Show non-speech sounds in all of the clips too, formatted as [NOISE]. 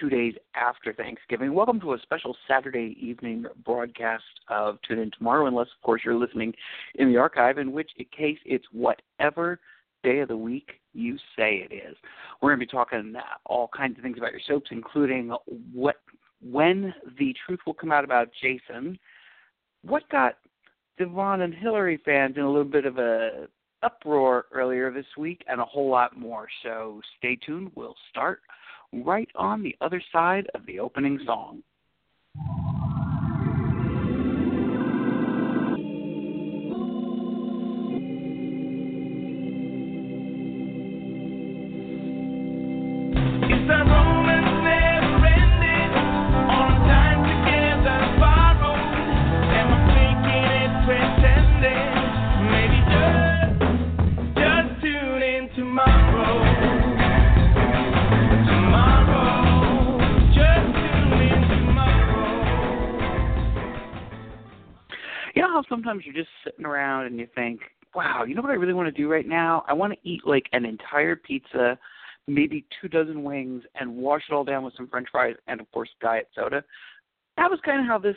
two days after Thanksgiving. Welcome to a special Saturday evening broadcast of Tune In Tomorrow, unless, of course, you're listening in the archive, in which case it's whatever day of the week you say it is. We're going to be talking all kinds of things about your soaps, including what when the truth will come out about Jason, what got Devon and Hilary fans in a little bit of a uproar earlier this week, and a whole lot more. So stay tuned. We'll start right on the other side of the opening song. Sometimes you're just sitting around and you think, wow, you know what I really want to do right now? I want to eat like an entire pizza, maybe two dozen wings, and wash it all down with some french fries and, of course, diet soda. That was kind of how this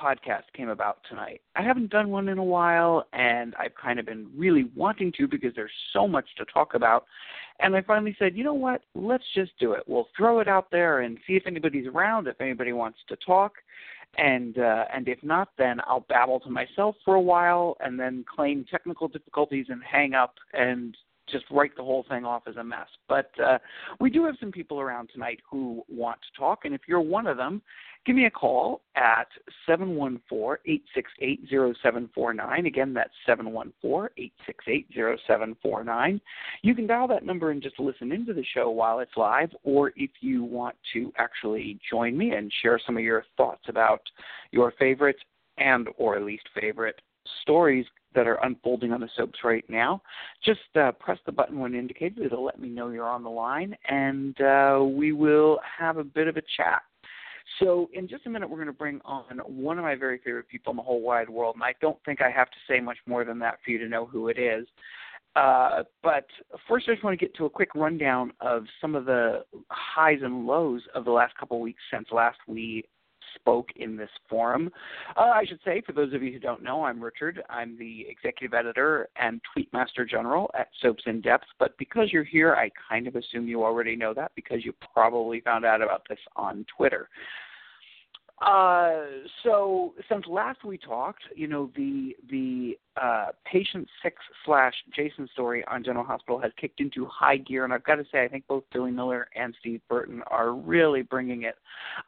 podcast came about tonight. I haven't done one in a while, and I've kind of been really wanting to because there's so much to talk about. And I finally said, you know what? Let's just do it. We'll throw it out there and see if anybody's around, if anybody wants to talk and uh, and if not, then I'll babble to myself for a while, and then claim technical difficulties and hang up and just write the whole thing off as a mess. But uh, we do have some people around tonight who want to talk, and if you're one of them, give me a call at 714-868-0749. Again, that's 714-868-0749. You can dial that number and just listen into the show while it's live, or if you want to actually join me and share some of your thoughts about your favorite and or least favorite stories that are unfolding on the soaps right now. Just uh, press the button when indicated. It'll let me know you're on the line, and uh, we will have a bit of a chat. So, in just a minute, we're going to bring on one of my very favorite people in the whole wide world, and I don't think I have to say much more than that for you to know who it is. Uh, but first, I just want to get to a quick rundown of some of the highs and lows of the last couple of weeks since last we spoke in this forum. Uh, I should say, for those of you who don't know, I'm Richard. I'm the executive editor and tweetmaster general at Soaps in Depth. But because you're here, I kind of assume you already know that because you probably found out about this on Twitter. Uh, so since last we talked, you know the the uh, patient six slash Jason story on General Hospital has kicked into high gear, and I've got to say I think both Billy Miller and Steve Burton are really bringing it.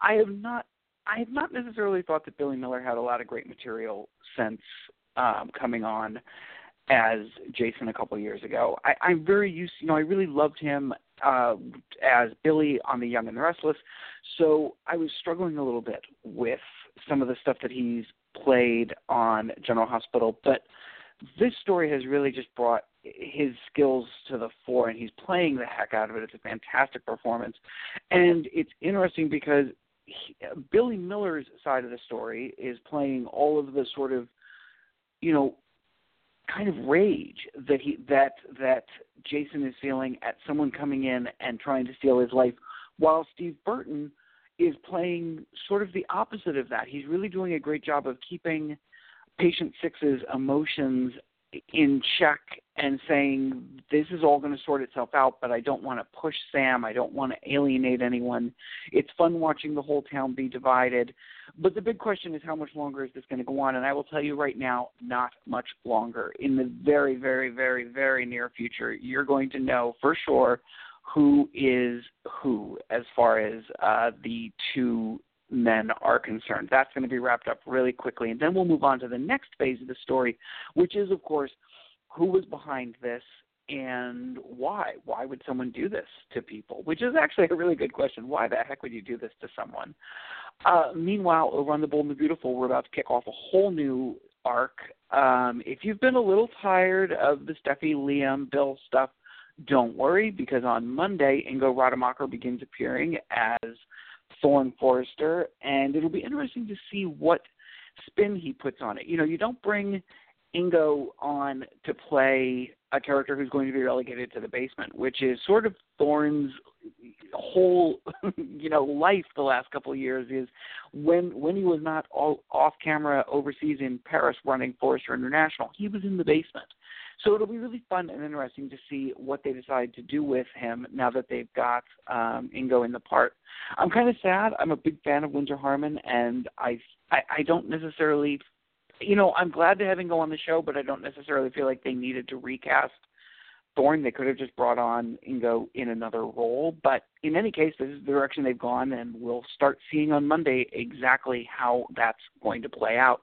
I have not I have not necessarily thought that Billy Miller had a lot of great material since um, coming on as Jason a couple years ago. I, I'm very used, you know, I really loved him uh, as Billy on The Young and the Restless, so I was struggling a little bit with some of the stuff that he's played on General Hospital, but this story has really just brought his skills to the fore and he's playing the heck out of it. It's a fantastic performance. And it's interesting because he, Billy Miller's side of the story is playing all of the sort of, you know, kind of rage that he that that Jason is feeling at someone coming in and trying to steal his life, while Steve Burton is playing sort of the opposite of that. He's really doing a great job of keeping patient six's emotions in check and saying this is all going to sort itself out but i don't want to push sam. I don't want to alienate anyone. It's fun watching the whole town be divided. But the big question is how much longer is this going to go on? And i will tell you right now not much longer. In the very very very very near future you're going to know for sure who is who as far as uh, the two men are concerned. That's going to be wrapped up really quickly. And then we'll move on to the next phase of the story, which is, of course, who was behind this and why? Why would someone do this to people? Which is actually a really good question. Why the heck would you do this to someone? Uh, meanwhile, over on The Bold and the Beautiful, we're about to kick off a whole new arc. Um, if you've been a little tired of the Steffy, Liam, Bill stuff, don't worry because on Monday, Ingo Rademacher begins appearing as Thorne Forrester, and it'll be interesting to see what spin he puts on it. You know, you don't bring Ingo on to play a character who's going to be relegated to the basement, which is sort of Thorn's whole, [LAUGHS] you know, life the last couple of years. Is when when he was not all off camera overseas in Paris running Forrester International, he was in the basement. So it'll be really fun and interesting to see what they decide to do with him now that they've got um, Ingo in the part. I'm kind of sad. I'm a big fan of Winsor Harmon, and I I, I don't necessarily you know, I'm glad to have him go on the show, but I don't necessarily feel like they needed to recast Thorn. They could have just brought on Ingo in another role. But in any case, this is the direction they've gone, and we'll start seeing on Monday exactly how that's going to play out.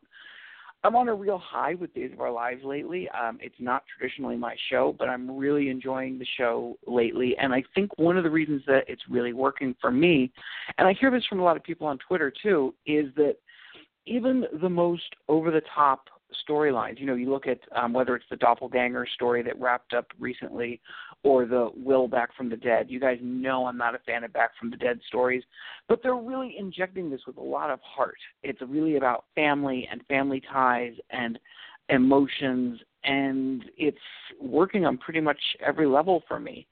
I'm on a real high with Days of Our Lives lately. Um, it's not traditionally my show, but I'm really enjoying the show lately. And I think one of the reasons that it's really working for me, and I hear this from a lot of people on Twitter too, is that even the most over the top storylines. You know, you look at um, whether it's the doppelganger story that wrapped up recently or the Will Back from the Dead. You guys know I'm not a fan of Back from the Dead stories, but they're really injecting this with a lot of heart. It's really about family and family ties and emotions, and it's working on pretty much every level for me.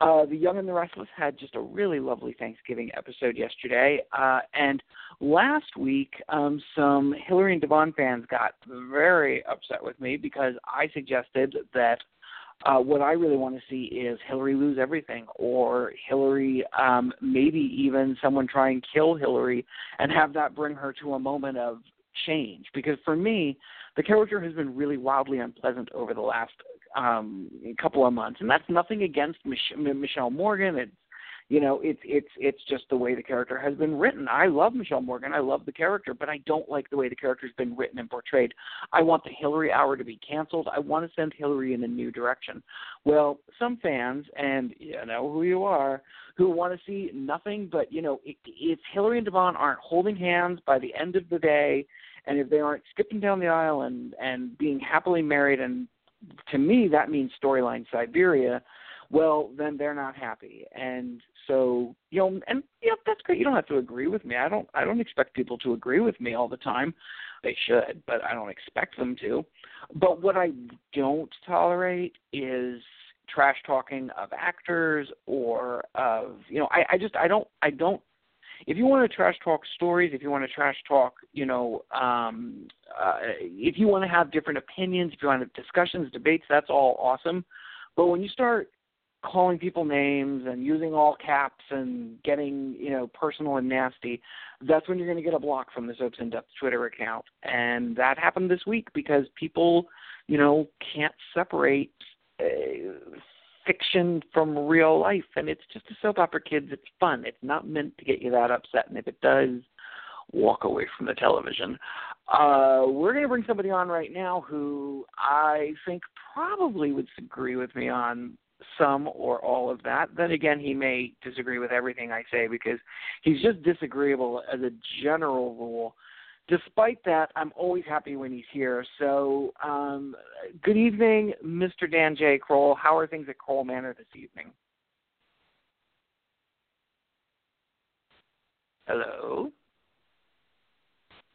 Uh, the Young and the Restless had just a really lovely Thanksgiving episode yesterday. Uh, and last week, um, some Hilary and Devon fans got very upset with me because I suggested that uh, what I really want to see is Hilary lose everything, or Hilary, um, maybe even someone try and kill Hilary and have that bring her to a moment of change. Because for me, the character has been really wildly unpleasant over the last um, couple of months, and that's nothing against Mich- Mishael Morgan. It's you know, it's it's it's just the way the character has been written. I love michelle Morgan. I love the character, but I don't like the way the character's been written and portrayed. I want the Hilary hour to be canceled. I want to send Hilary in a new direction. Well, some fans, and you know who you are, who want to see nothing but you know, if Hilary and Devon aren't holding hands by the end of the day, and if they aren't skipping down the aisle and and being happily married and to me that means storyline Siberia. Well, then they're not happy, and so you know, and you know that's great. You don't have to agree with me. I don't. I don't expect people to agree with me all the time. They should, but I don't expect them to. But what I don't tolerate is trash talking of actors or of you know. I, I just I don't I don't if you want to trash talk stories, if you want to trash talk, you know, um, uh, if you want to have different opinions, if you want to have discussions, debates, that's all awesome. But when you start calling people names and using all caps and getting, you know, personal and nasty, that's when you're going to get a block from the Soaps in Depth Twitter account. And that happened this week because people, you know, can't separate uh, fiction from real life, and it's just a soap opera, kids. It's fun. It's not meant to get you that upset, and if it does, walk away from the television. Uh, we're going to bring somebody on right now who I think probably would agree with me on some or all of that. Then again, he may disagree with everything I say because he's just disagreeable as a general rule despite that, I'm always happy when he's here. So, um, good evening, Mr. Dan J. Kroll. How are things at Kroll Manor this evening? Hello?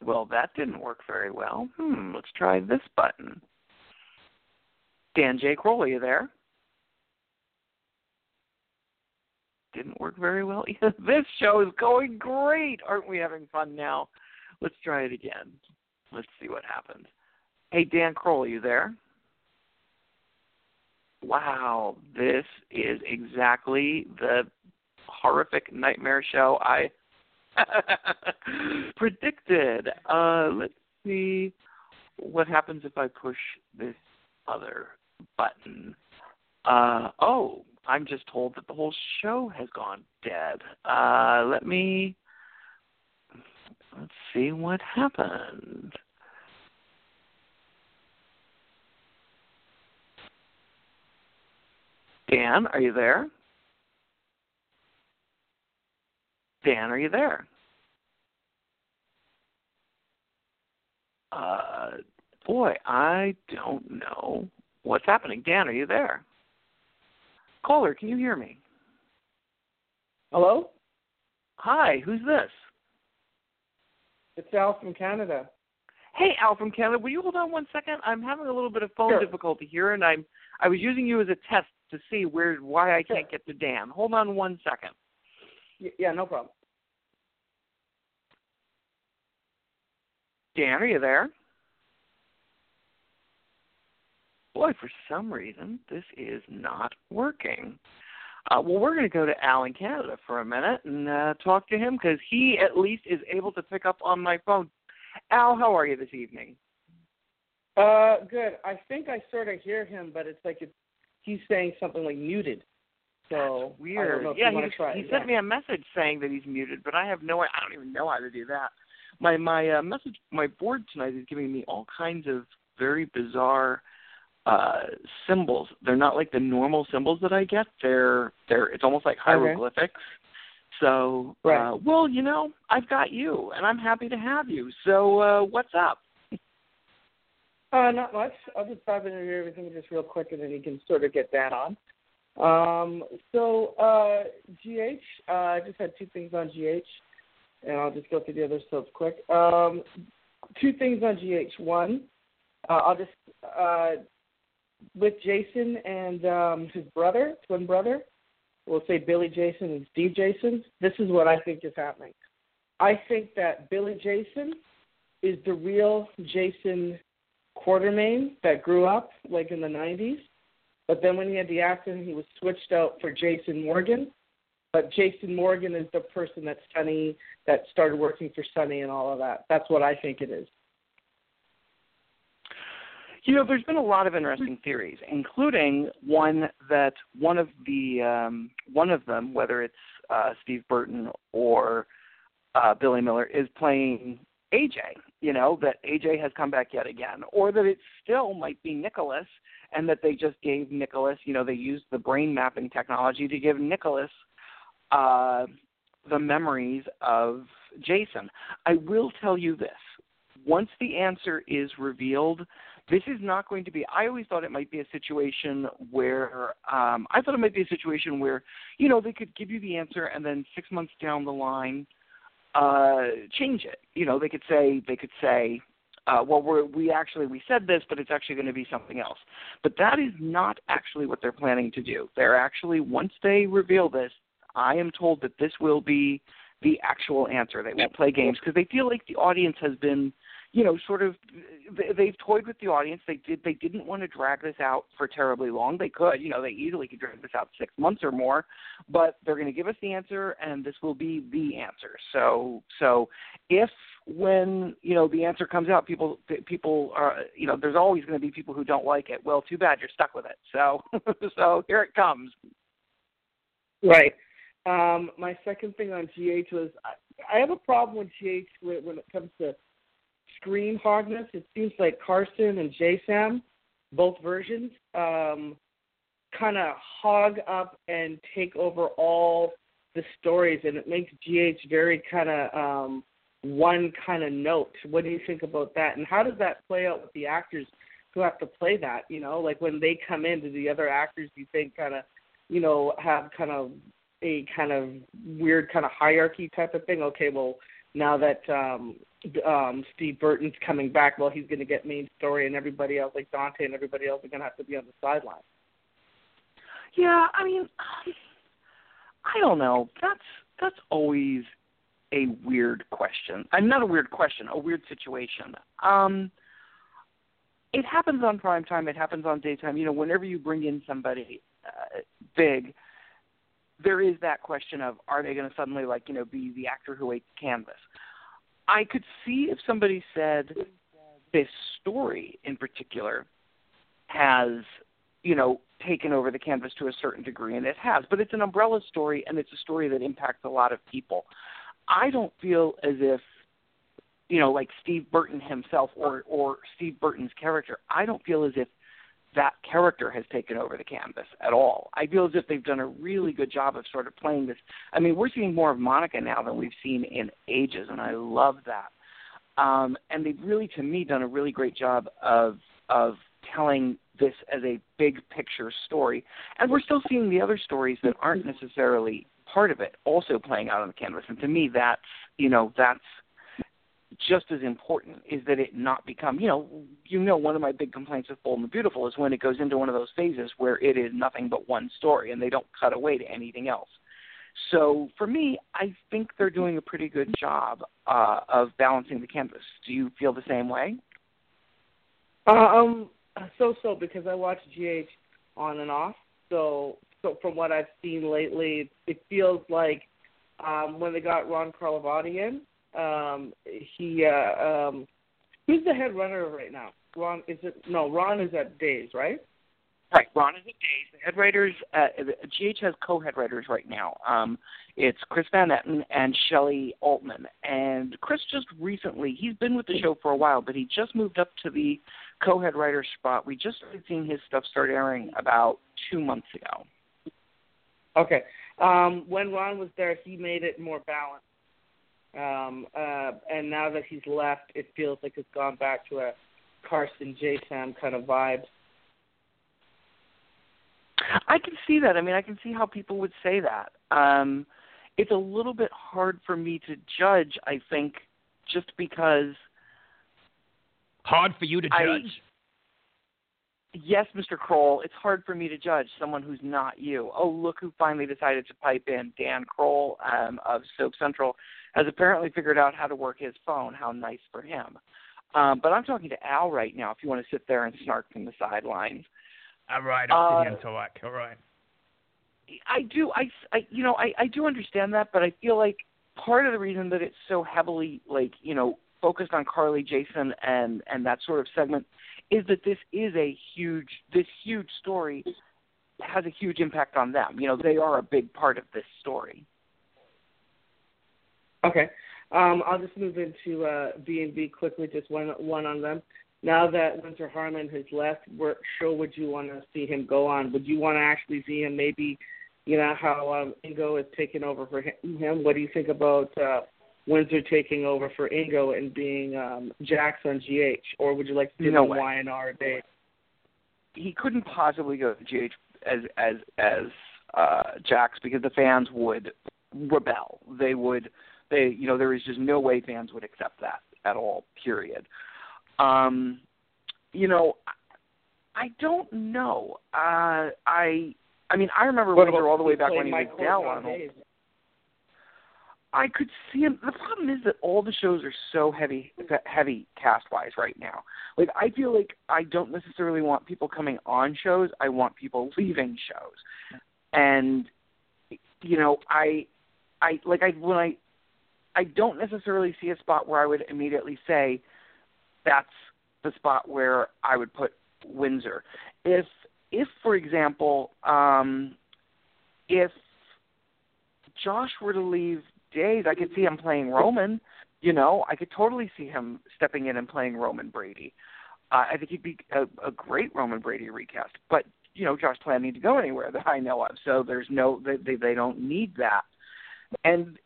Well, that didn't work very well. Hmm, let's try this button. Dan J. Kroll, are you there? Didn't work very well. [LAUGHS] this show is going great. Aren't we having fun now? Let's try it again. Let's see what happens. Hey, Dan Kroll, are you there? Wow, this is exactly the horrific nightmare show I [LAUGHS] predicted. Uh, let's see what happens if I push this other button. Uh, oh, I'm just told that the whole show has gone dead. Uh, let me Let's see what happened. Dan, are you there? Dan, are you there? Uh, boy, I don't know what's happening. Dan, are you there? Caller, can you hear me? Hello? Hi, who's this? It's Al from Canada. Hey, Al from Canada, will you hold on one second? I'm having a little bit of phone Sure. difficulty here, and I'm I was using you as a test to see where why I Sure. can't get to Dan. Hold on one second. Y- yeah, no problem. Dan, are you there? Boy, for some reason, this is not working. Uh, well, we're going to go to Al in Canada for a minute and uh, talk to him because he at least is able to pick up on my phone. Al, how are you this evening? Uh, good. I think I sort of hear him, but it's like it's, he's saying something like muted. So That's weird. I don't know if yeah, he, he sent yeah. me a message saying that he's muted, but I have no. I don't even know how to do that. My my uh, message, my board tonight is giving me all kinds of very bizarre uh symbols. They're not like the normal symbols that I get. They're they're it's almost like hieroglyphics. So, Right. uh, well, you know, I've got you, and I'm happy to have you. So, uh, what's up? Uh, not much. I'll just dive into everything just real quick, and then you can sort of get that on. Um, so uh, GH, uh, I just had two things on GH, and I'll just go through the other stuff quick. Um, two things on GH. One, uh, I'll just uh, with Jason and um, his brother, twin brother. We'll say Billy Jason and Steve Jason. This is what I think is happening. I think that Billy Jason is the real Jason Quartermaine that grew up like in the 90s. But then when he had the accident, he was switched out for Jason Morgan. But Jason Morgan is the person that Sonny that started working for Sonny and all of that. That's what I think it is. You know, there's been a lot of interesting theories, including one that one of the um, one of them, whether it's uh, Steve Burton or uh, Billy Miller, is playing AJ. You know that AJ has come back yet again, or that it still might be Nicholas, and that they just gave Nicholas. You know, they used the brain mapping technology to give Nicholas uh, the memories of Jason. I will tell you this: once the answer is revealed this is not going to be i always thought it might be a situation where um i thought it might be a situation where you know they could give you the answer and then six months down the line uh change it. You know they could say they could say uh well we're we actually we said this but it's actually going to be something else. But that is not actually what they're planning to do. They're actually once they reveal this i am told that this will be the actual answer. They won't play games because they feel like the audience has been you know, sort of they- they've toyed with the audience. They did they didn't want to drag this out for terribly long. They could, you know, they easily could drag this out six months or more, but they're going to give us the answer, and this will be the answer. So so if when you know the answer comes out, people people are you know there's always going to be people who don't like it. Well, too bad you're stuck with it. So [LAUGHS] so here it comes. Right. Um, my second thing on GH was I, I have a problem with GH when, when it comes to screen hogness. It seems like Carson and JSAM, both versions, um, kind of hog up and take over all the stories, and it makes GH very kind of um, one kind of note. What do you think about that? And how does that play out with the actors who have to play that? You know, like when they come in, do the other actors you think kind of, you know, have kind of a kind of weird kind of hierarchy type of thing? Okay, well now that um um Steve Burton's coming back, well he's going to get main story, and everybody else like Dante and everybody else are going to have to be on the sideline. Yeah, I mean, I don't know. That's that's always a weird question. I'm not a weird question, a weird situation. Um, it happens on prime time. It happens on daytime. You know, whenever you bring in somebody uh, big, there is that question of are they going to suddenly like you know be the actor who ate canvas? I could see if somebody said this story in particular has you know taken over the canvas to a certain degree, and it has. But it's an umbrella story, and it's a story that impacts a lot of people. I don't feel as if you know, like Steve Burton himself or or Steve Burton's character. I don't feel as if that character has taken over the canvas at all. I feel as if they've done a really good job of sort of playing this. I mean, we're seeing more of Monica now than we've seen in ages, and I love that. Um, and they've really, to me, done a really great job of of telling this as a big picture story. And we're still seeing the other stories that aren't necessarily part of it also playing out on the canvas. And to me, that's you know that's just as important is that it not become you know you know one of my big complaints with Bold and the Beautiful is when it goes into one of those phases where it is nothing but one story and they don't cut away to anything else. So for me, I think they're doing a pretty good job uh, of balancing the canvas. Do you feel the same way? Uh, um, so so because I watch GH on and off. So so from what I've seen lately, it feels like um, when they got Ron Carlivati in, um, he uh, um, who's the head runner right now? Ron is it? No, Ron is at Days, right? Right, Ron is at Days. The head writers, uh, GH has co-head writers right now. Um, it's Chris Van Etten and Shelly Altman. And Chris just recently, he's been with the show for a while, but he just moved up to the co-head writer spot. We just started seeing his stuff start airing about two months ago. Okay. Um, when Ron was there, he made it more balanced. Um, uh, and now that he's left, it feels like it's gone back to a Carson J. Sam kind of vibe. I can see that. I mean, I can see how people would say that. Um, it's a little bit hard for me to judge. I think just because hard for you to judge. I, yes, Mr. Kroll, it's hard for me to judge someone who's not you. Oh, look who finally decided to pipe in. Dan Kroll um, of Soap Central has apparently figured out how to work his phone. How nice for him. Um, but I'm talking to Al right now. If you want to sit there and snark from the sidelines. All right, I'll uh, sit here talk. All right. I do. I, I you know, I, I do understand that, but I feel like part of the reason that it's so heavily like you know focused on Carly, Jason, and and that sort of segment is that this is a huge this huge story has a huge impact on them. You know, they are a big part of this story. Okay. Um, I'll just move into uh, B and B quickly, just one one on them. Now that Winsor Harmon has left, what show would you want to see him go on? Would you want to actually see him maybe, you know, how um, Ingo is taking over for him? What do you think about uh, Winsor taking over for Ingo and being um, Jax on GH, or would you like to do no YNR Day? He couldn't possibly go to GH as as as uh, Jax because the fans would rebel. They would they you know there is just no way fans would accept that at all. Period. Um, you know, I don't know. Uh, I I mean I remember what Winsor all the way back when he was down on. I could see him. The problem is that all the shows are so heavy, heavy cast wise right now. Like I feel like I don't necessarily want people coming on shows. I want people leaving shows, and you know, I, I like I when I, I don't necessarily see a spot where I would immediately say, that's the spot where I would put Winsor. If if for example, um, if Josh were to leave days, I could see him playing Roman. You know, I could totally see him stepping in and playing Roman Brady. Uh, I think he'd be a, a great Roman Brady recast. But you know, Josh Plan need to go anywhere that I know of, so there's no they they, they don't need that. And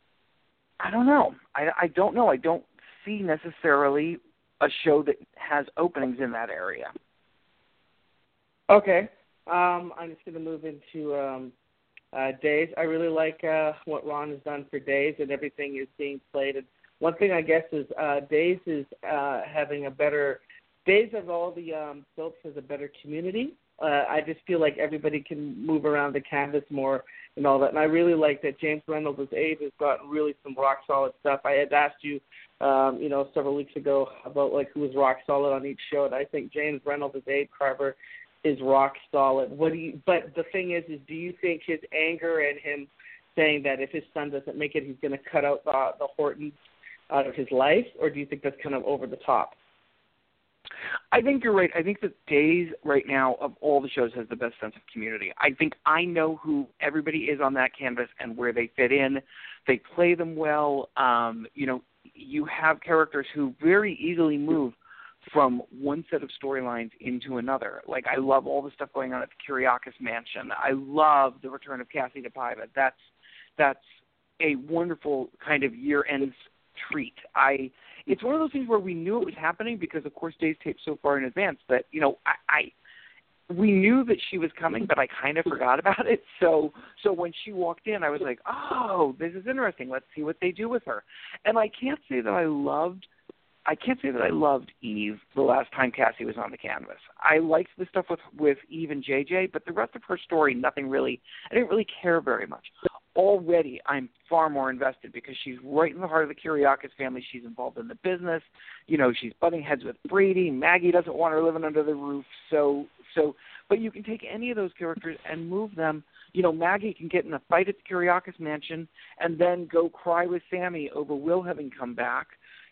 I don't know. I I don't know. I don't see necessarily a show that has openings in that area. Okay. Um, I'm just going to move into um, uh, Days. I really like uh, what Ron has done for Days, and everything is being played. And one thing I guess is uh, Days is uh, having a better Days of all the um, soaps has a better community. Uh, I just feel like everybody can move around the canvas more and all that. And I really like that James Reynolds' Abe has gotten really some rock solid stuff. I had asked you, um, you know, several weeks ago about like who was rock solid on each show, and I think James Reynolds' Abe Carver is rock solid. What do you? But the thing is, is do you think his anger and him saying that if his son doesn't make it, he's going to cut out the the Hortons out of his life, or do you think that's kind of over the top? I think you're right. I think that Days right now of all the shows has the best sense of community. I think I know who everybody is on that canvas and where they fit in. They play them well. Um, you know, you have characters who very easily move from one set of storylines into another. Like I love all the stuff going on at the Kiriakis mansion. I love the return of Kassie DePaiva. That's that's a wonderful kind of year end treat. I it's one of those things where we knew it was happening because of course Days taped so far in advance that, you know, I, I we knew that she was coming, but I kind of forgot about it. So, so when she walked in, I was like, "Oh, this is interesting. Let's see what they do with her." And I can't say that I loved I can't say that I loved Eve the last time Kassie was on the canvas. I liked the stuff with with Eve and JJ, but the rest of her story, nothing really. I didn't really care very much. Already, I'm far more invested because she's right in the heart of the Kiriakis family. She's involved in the business. You know, she's butting heads with Brady. Maggie doesn't want her living under the roof. So, so, but you can take any of those characters and move them. You know, Maggie can get in a fight at the Kiriakis mansion and then go cry with Sami over Will having come back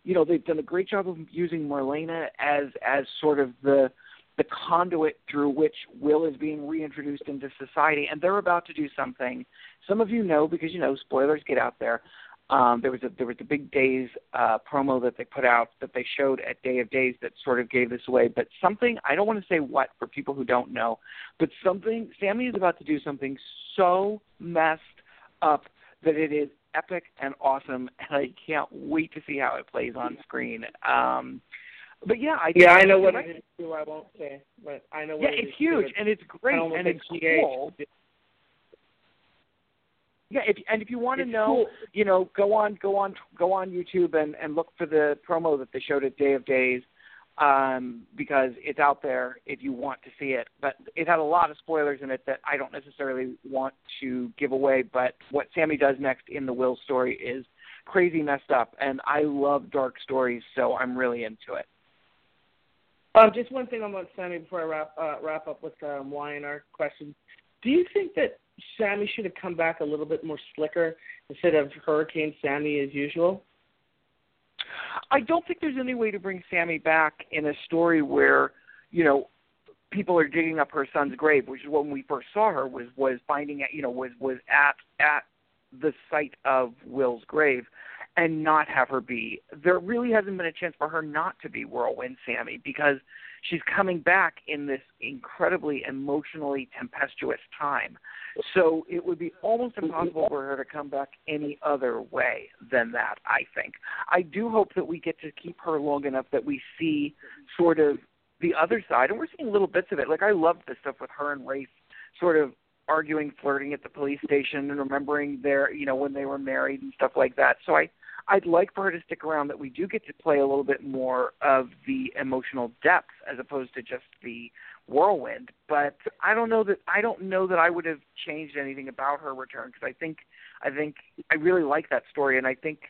you know they've done a great job of using Marlena as as sort of the the conduit through which Will is being reintroduced into society, and they're about to do something. Some of you know because you know spoilers get out there. Um, there was a there was a big Days uh, promo that they put out that they showed at Day of Days that sort of gave this away. But something I don't want to say what for people who don't know, but something Sami is about to do something so messed up that it is epic and awesome, and I can't wait to see how it plays on screen. Um, but yeah, I yeah, I know what it is too. I won't say, but I know. What yeah, it it's huge too. and it's great and it's cool. Yeah, if and if you want to know, cool. you know, go on, go on, go on YouTube and and look for the promo that they showed at Day of Days, um, because it's out there if you want to see it. But it had a lot of spoilers in it that I don't necessarily want to give away. But what Sami does next in the Will story is crazy messed up, and I love dark stories, so I'm really into it. Um, just one thing about Sami before I wrap uh, wrap up with um, Y&R questions. Do you think that Sami should have come back a little bit more slicker instead of Hurricane Sami as usual? I don't think there's any way to bring Sami back in a story where, you know, people are digging up her son's grave, which is when we first saw her was was finding it, you know, was was at at the site of Will's grave and not have her be. There really hasn't been a chance for her not to be Whirlwind Sami because she's coming back in this incredibly emotionally tempestuous time. So it would be almost impossible for her to come back any other way than that, I think. I do hope that we get to keep her long enough that we see sort of the other side, and we're seeing little bits of it. Like I loved the stuff with her and Rafe sort of arguing, flirting at the police station, and remembering their, you know, when they were married and stuff like that. So I, I'd like for her to stick around. That we do get to play a little bit more of the emotional depth as opposed to just the whirlwind. But I don't know that I don't know that I would have changed anything about her return because I think I think I really like that story, and I think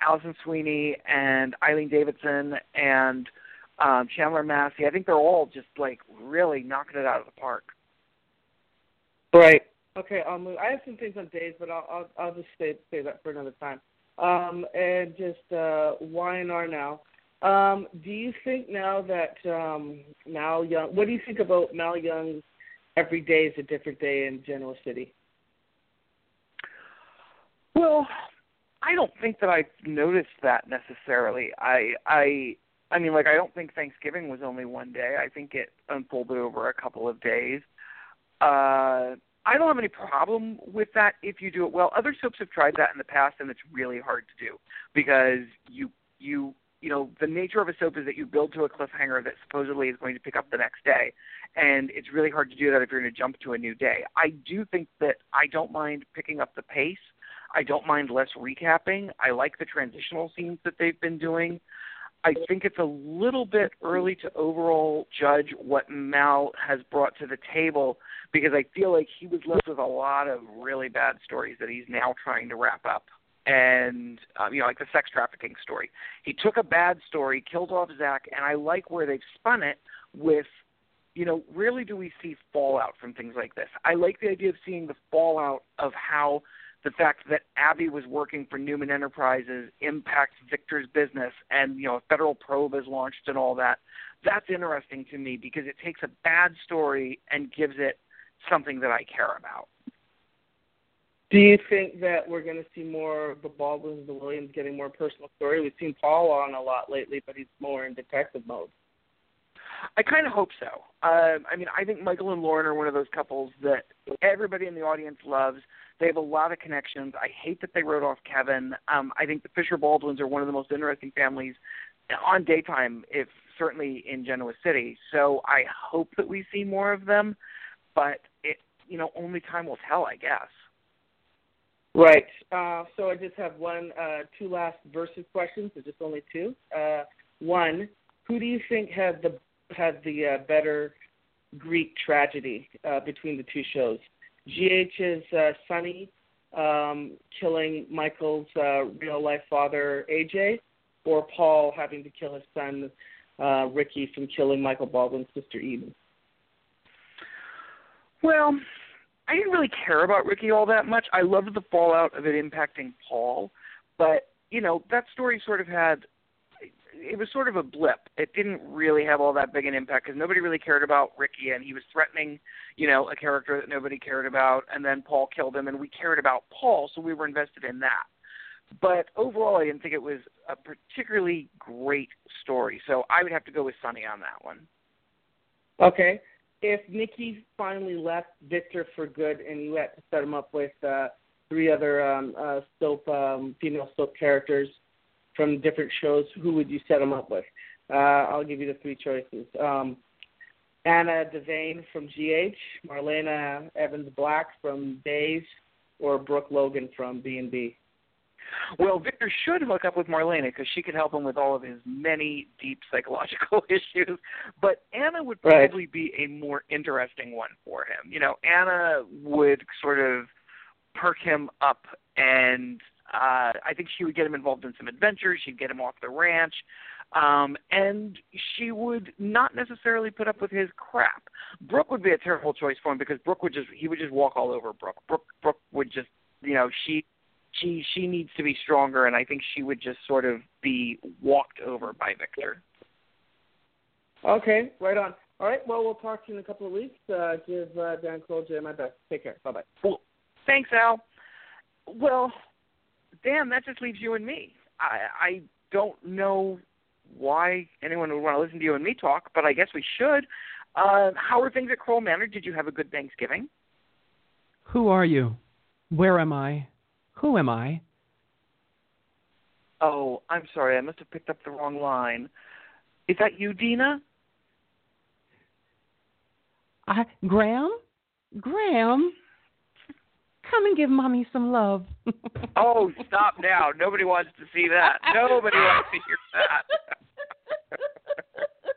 Alison Sweeney and Eileen Davidson and um, Chandler Massey. I think they're all just like really knocking it out of the park. Right. Okay. I'll move. I have some things on days, but I'll I'll, I'll just say say that for another time. Um, and just uh, Y&R now. Um, do you think now that um, Mal Young? What do you think about Mal Young's "Every Day is a Different Day" in Genoa City? Well, I don't think that I've noticed that necessarily. I I I mean like I don't think Thanksgiving was only one day. I think it unfolded over a couple of days. Uh I don't have any problem with that if you do it well. Other soaps have tried that in the past and it's really hard to do because you you you know the nature of a soap is that you build to a cliffhanger that supposedly is going to pick up the next day and it's really hard to do that if you're going to jump to a new day. I do think that I don't mind picking up the pace. I don't mind less recapping. I like the transitional scenes that they've been doing. I think it's a little bit early to overall judge what Mal has brought to the table because I feel like he was left with a lot of really bad stories that he's now trying to wrap up. And um, you know, like the sex trafficking story. He took a bad story, killed off Zach, and I like where they've spun it with you know, rarely do we see fallout from things like this. I like the idea of seeing the fallout of how the fact that Abby was working for Newman Enterprises impacts Victor's business and, you know, a federal probe is launched and all that. That's interesting to me because it takes a bad story and gives it something that I care about. Do you think that we're going to see more of the Baldwins, the Williams getting more personal story? We've seen Paul on a lot lately, but he's more in detective mode. I kind of hope so. Uh, I mean, I think Michael and Lauren are one of those couples that everybody in the audience loves. They have a lot of connections. I hate that they wrote off Kevin. Um, I think the Fisher Baldwins are one of the most interesting families on daytime, if certainly in Genoa City. So I hope that we see more of them, but it, you know, only time will tell, I guess. Right. Uh, so I just have one, uh, two last versus questions. So just only two. Uh, one, who do you think had the had the uh, better Greek tragedy uh, between the two shows? GH's uh, Sonny um, killing Michael's uh, real life father AJ, or Paul having to kill his son uh, Ricky from killing Michael Baldwin's sister Eden? Well, I didn't really care about Ricky all that much. I loved the fallout of it impacting Paul, but you know that story sort of had it was sort of a blip. It didn't really have all that big an impact because nobody really cared about Ricky, and he was threatening, you know, a character that nobody cared about. And then Paul killed him, and we cared about Paul, so we were invested in that. But overall, I didn't think it was a particularly great story. So I would have to go with Sonny on that one. Okay. If Nikki finally left Victor for good, and you had to set him up with uh, three other um, uh, soap um, female soap characters from different shows, who would you set him up with? Uh, I'll give you the three choices. Um, Anna Devane from GH, Marlena Evans Black from Days, or Brooke Logan from B&B. Well, Victor should hook up with Marlena because she could help him with all of his many deep psychological [LAUGHS] issues. But Anna would probably right. be a more interesting one for him. You know, Anna would sort of perk him up and uh, I think she would get him involved in some adventures. She'd get him off the ranch, um, and she would not necessarily put up with his crap. Brooke would be a terrible choice for him because Brooke would just he would just walk all over Brooke. Brooke Brooke would just you know she she she needs to be stronger, and I think she would just sort of be walked over by Victor. Okay, right on. All right, well, we'll talk to you in a couple of weeks. Uh, give uh, Dan Kroll my best. Take care. Bye bye. Well, thanks, Al. Well, Dan, that just leaves you and me. I, I don't know why anyone would want to listen to you and me talk, but I guess we should. Uh, how are things at Kroll Manor? Did you have a good Thanksgiving? Who are you? Where am I? Who am I? Oh, I'm sorry. I must have picked up the wrong line. Is that you, Dina? I Graham? Graham? Come and give mommy some love. [LAUGHS] oh, stop now. Nobody wants to see that. Nobody wants to hear that.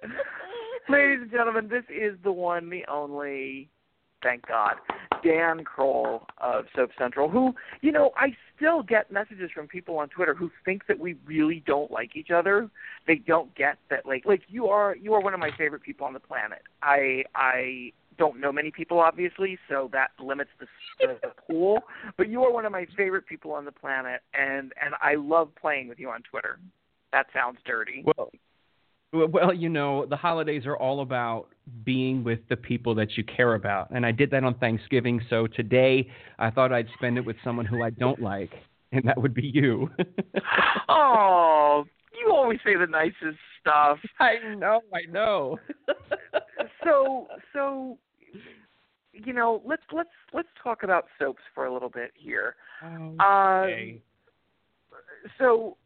[LAUGHS] Ladies and gentlemen, this is the one, the only, thank God, Dan Kroll of Soap Central, who, you know, I still get messages from people on Twitter who think that we really don't like each other. They don't get that like like you are you are one of my favorite people on the planet. I I don't know many people, obviously, so that limits the, the pool. But you are one of my favorite people on the planet, and and I love playing with you on Twitter. That sounds dirty. Well, well, you know, the holidays are all about being with the people that you care about, and I did that on Thanksgiving. So today, I thought I'd spend it with someone who I don't like, and that would be you. [LAUGHS] oh, you always say the nicest stuff. I know, I know. so, so you know, let's let's let's talk about soaps for a little bit here. Okay. Um, so,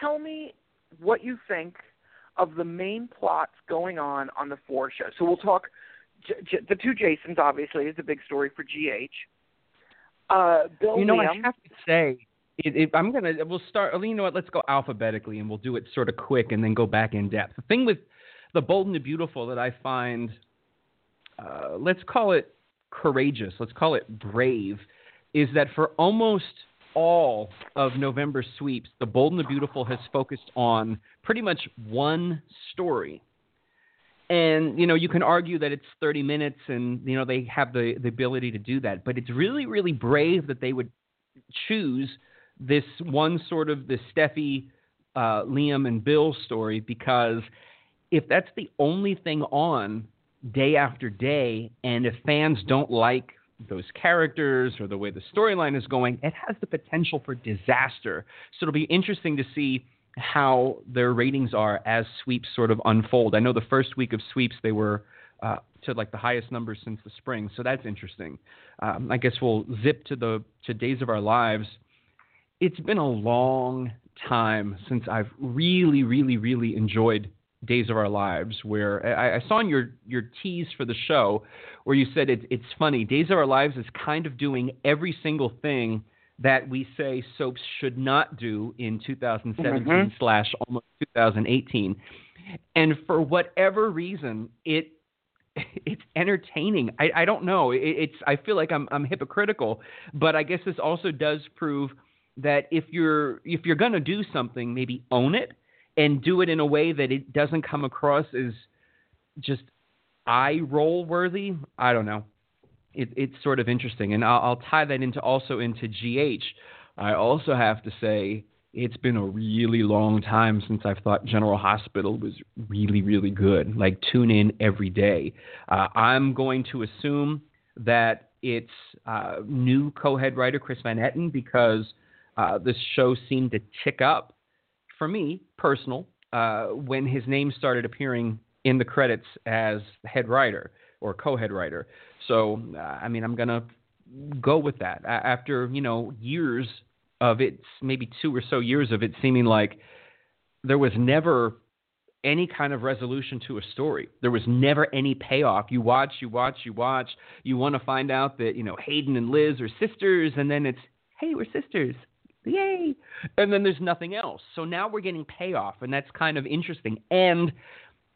tell me what you think of the main plots going on on the four shows. So we'll talk. J- J- the two Jasons obviously is a big story for GH. Uh, Bill you know, Liam, I have to say, it, it, I'm gonna. We'll start. You know what? Let's go alphabetically, and we'll do it sort of quick, and then go back in depth. The thing with the Bold and the Beautiful that I find uh, let's call it courageous, let's call it brave, is that for almost all of November sweeps, The Bold and the Beautiful has focused on pretty much one story. And you know, you can argue that it's 30 minutes, and you know they have the the ability to do that. But it's really, really brave that they would choose this one sort of the Steffy, uh, Liam, and Bill story because if that's the only thing on day after day, and if fans don't like those characters or the way the storyline is going, it has the potential for disaster. So it'll be interesting to see how their ratings are as sweeps sort of unfold. I know the first week of sweeps they were uh, to like the highest numbers since the spring, so that's interesting. Um, I guess we'll zip to the to Days of Our Lives. It's been a long time since I've really, really, really enjoyed Days of Our Lives. Where I, I saw in your your tease for the show where you said it, it's funny. Days of Our Lives is kind of doing every single thing that we say soaps should not do in 2017 mm-hmm. slash almost 2018. And for whatever reason, it it's entertaining. I, I don't know. It, it's I feel like I'm I'm hypocritical, but I guess this also does prove that if you're if you're gonna do something, maybe own it and do it in a way that it doesn't come across as just eye roll worthy. I don't know it, it's sort of interesting, and I'll, I'll tie that into also into GH. I also have to say it's been a really long time since I've thought General Hospital was really, really good. Like tune in every day. Uh, I'm going to assume that it's uh, new co-head writer Chris Van Etten because uh, this show seemed to tick up for me, personal, uh, when his name started appearing in the credits as head writer or co-head writer. So, uh, I mean, I'm gonna go with that. After you know years of it, maybe two or so years of it seeming like there was never any kind of resolution to a story. There was never any payoff. You watch, you watch, you watch. You want to find out that you know Hayden and Liz are sisters, and then it's hey, we're sisters. Yay! And then there's nothing else. So now we're getting payoff, and that's kind of interesting. And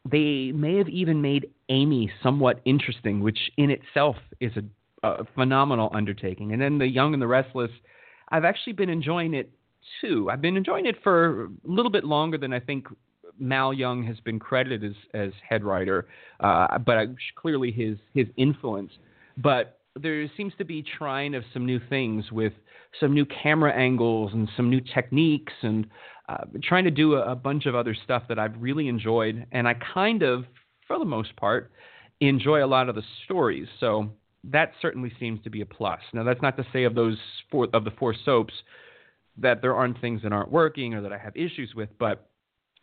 they may have even made Amy somewhat interesting, which in itself is a, a, phenomenal undertaking. And then The Young and the Restless, I've actually been enjoying it too. I've been enjoying it for a little bit longer than I think Mal Young has been credited as, as head writer, uh, but I, clearly his his influence. But there seems to be trying of some new things with some new camera angles and some new techniques and uh, trying to do a, a, bunch of other stuff that I've really enjoyed. And I kind of, for the most part, enjoy a lot of the stories. So that certainly seems to be a plus. Now, that's not to say of those four, of the four soaps that there aren't things that aren't working or that I have issues with, but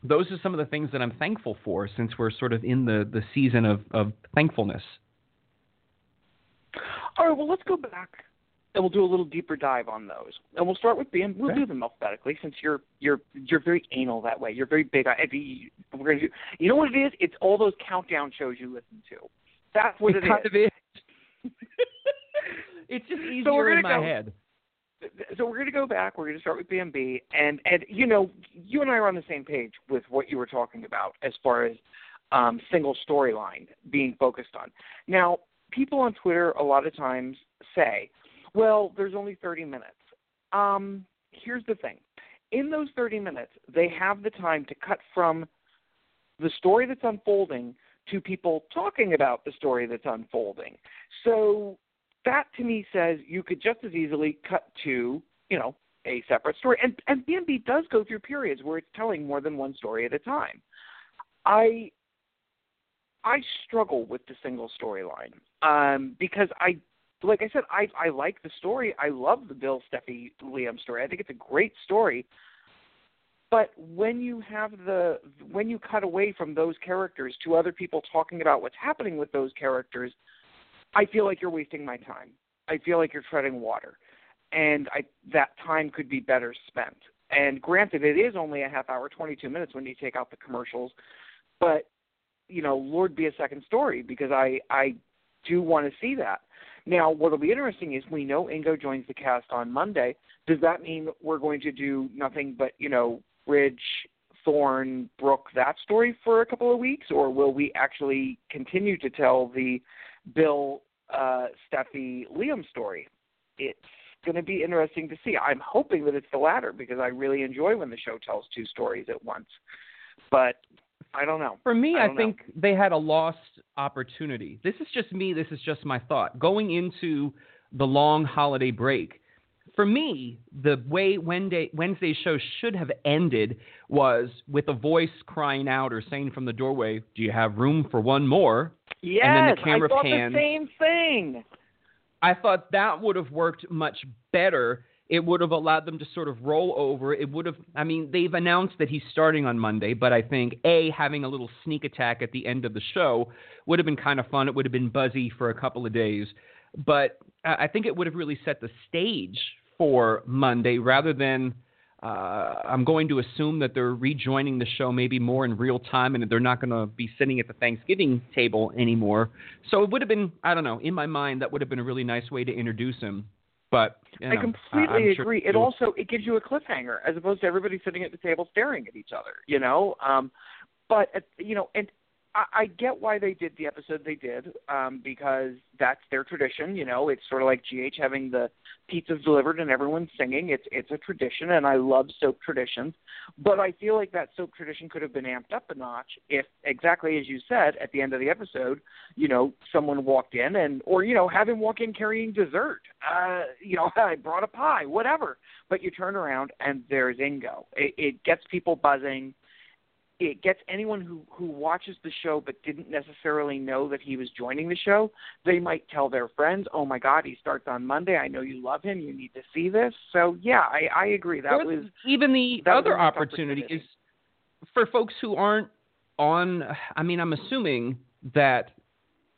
those are some of the things that I'm thankful for since we're sort of in the, the season of, of thankfulness. All right, well, let's go back and we'll do a little deeper dive on those. And we'll start with B, and we'll okay. do them alphabetically since you're you're you're very anal that way. You're very big on. We're gonna do. You know what it is? It's all those countdown shows you listen to. That's what it, it kind is. Of is. [LAUGHS] it's just easier so we're in my go, head. So we're going to go back. We're going to start with B&B, and and you know, you and I are on the same page with what you were talking about as far as um, single storyline being focused on. Now, people on Twitter a lot of times say, well, there's only 30 minutes. Um, here's the thing. In those 30 minutes, they have the time to cut from the story that's unfolding to people talking about the story that's unfolding. So that to me says you could just as easily cut to, you know, a separate story. And and B&B does go through periods where it's telling more than one story at a time. I I struggle with the single storyline um, because I like I said, I I like the story. I love the Bill Steffy Liam story. I think it's a great story. But when you have the when you cut away from those characters to other people talking about what's happening with those characters, I feel like you're wasting my time. I feel like you're treading water, and I that time could be better spent. And granted, it is only a half hour, 22 minutes when you take out the commercials, but you know, Lord be a second story because I I do want to see that. Now, what'll be interesting is we know Ingo joins the cast on Monday. Does that mean we're going to do nothing but, you know, Ridge, Thorne, Brooke, that story for a couple of weeks, or will we actually continue to tell the Bill, uh, Steffy, Liam story? It's going to be interesting to see. I'm hoping that it's the latter because I really enjoy when the show tells two stories at once. But I don't know. For me, I, I think know. they had a lost opportunity. This is just me. This is just my thought. Going into the long holiday break, for me, the way Wednesday, Wednesday's show should have ended was with a voice crying out or saying from the doorway, "Do you have room for one more?" Yes, and then the camera I thought pans. the same thing. I thought that would have worked much better. It would have allowed them to sort of roll over. It would have, I mean, they've announced that he's starting on Monday, but I think A, having a little sneak attack at the end of the show would have been kind of fun. It would have been buzzy for a couple of days. But I think it would have really set the stage for Monday rather than uh, I'm going to assume that they're rejoining the show maybe more in real time and they're not going to be sitting at the Thanksgiving table anymore. So it would have been, I don't know, in my mind, that would have been a really nice way to introduce him. But you know, I completely sure agree. It also it gives you a cliffhanger as opposed to everybody sitting at the table staring at each other. You know, um, but uh, you know, and I, I get why they did the episode they did um, because that's their tradition. You know, it's sort of like GH having the pizzas delivered and everyone singing. It's it's a tradition, and I love soap traditions. But I feel like that soap tradition could have been amped up a notch if, exactly as you said, at the end of the episode, you know, someone walked in and, or you know, have him walk in carrying dessert. Uh, you know, [LAUGHS] I brought a pie, whatever. But you turn around and there's Ingo. It, it gets people buzzing it gets anyone who who watches the show but didn't necessarily know that he was joining the show they might tell their friends oh my god he starts on monday. I know you love him. You need to see this. So yeah i i agree. That or was even the other was a missed opportunity opportunity. is for folks who aren't on i mean i'm assuming that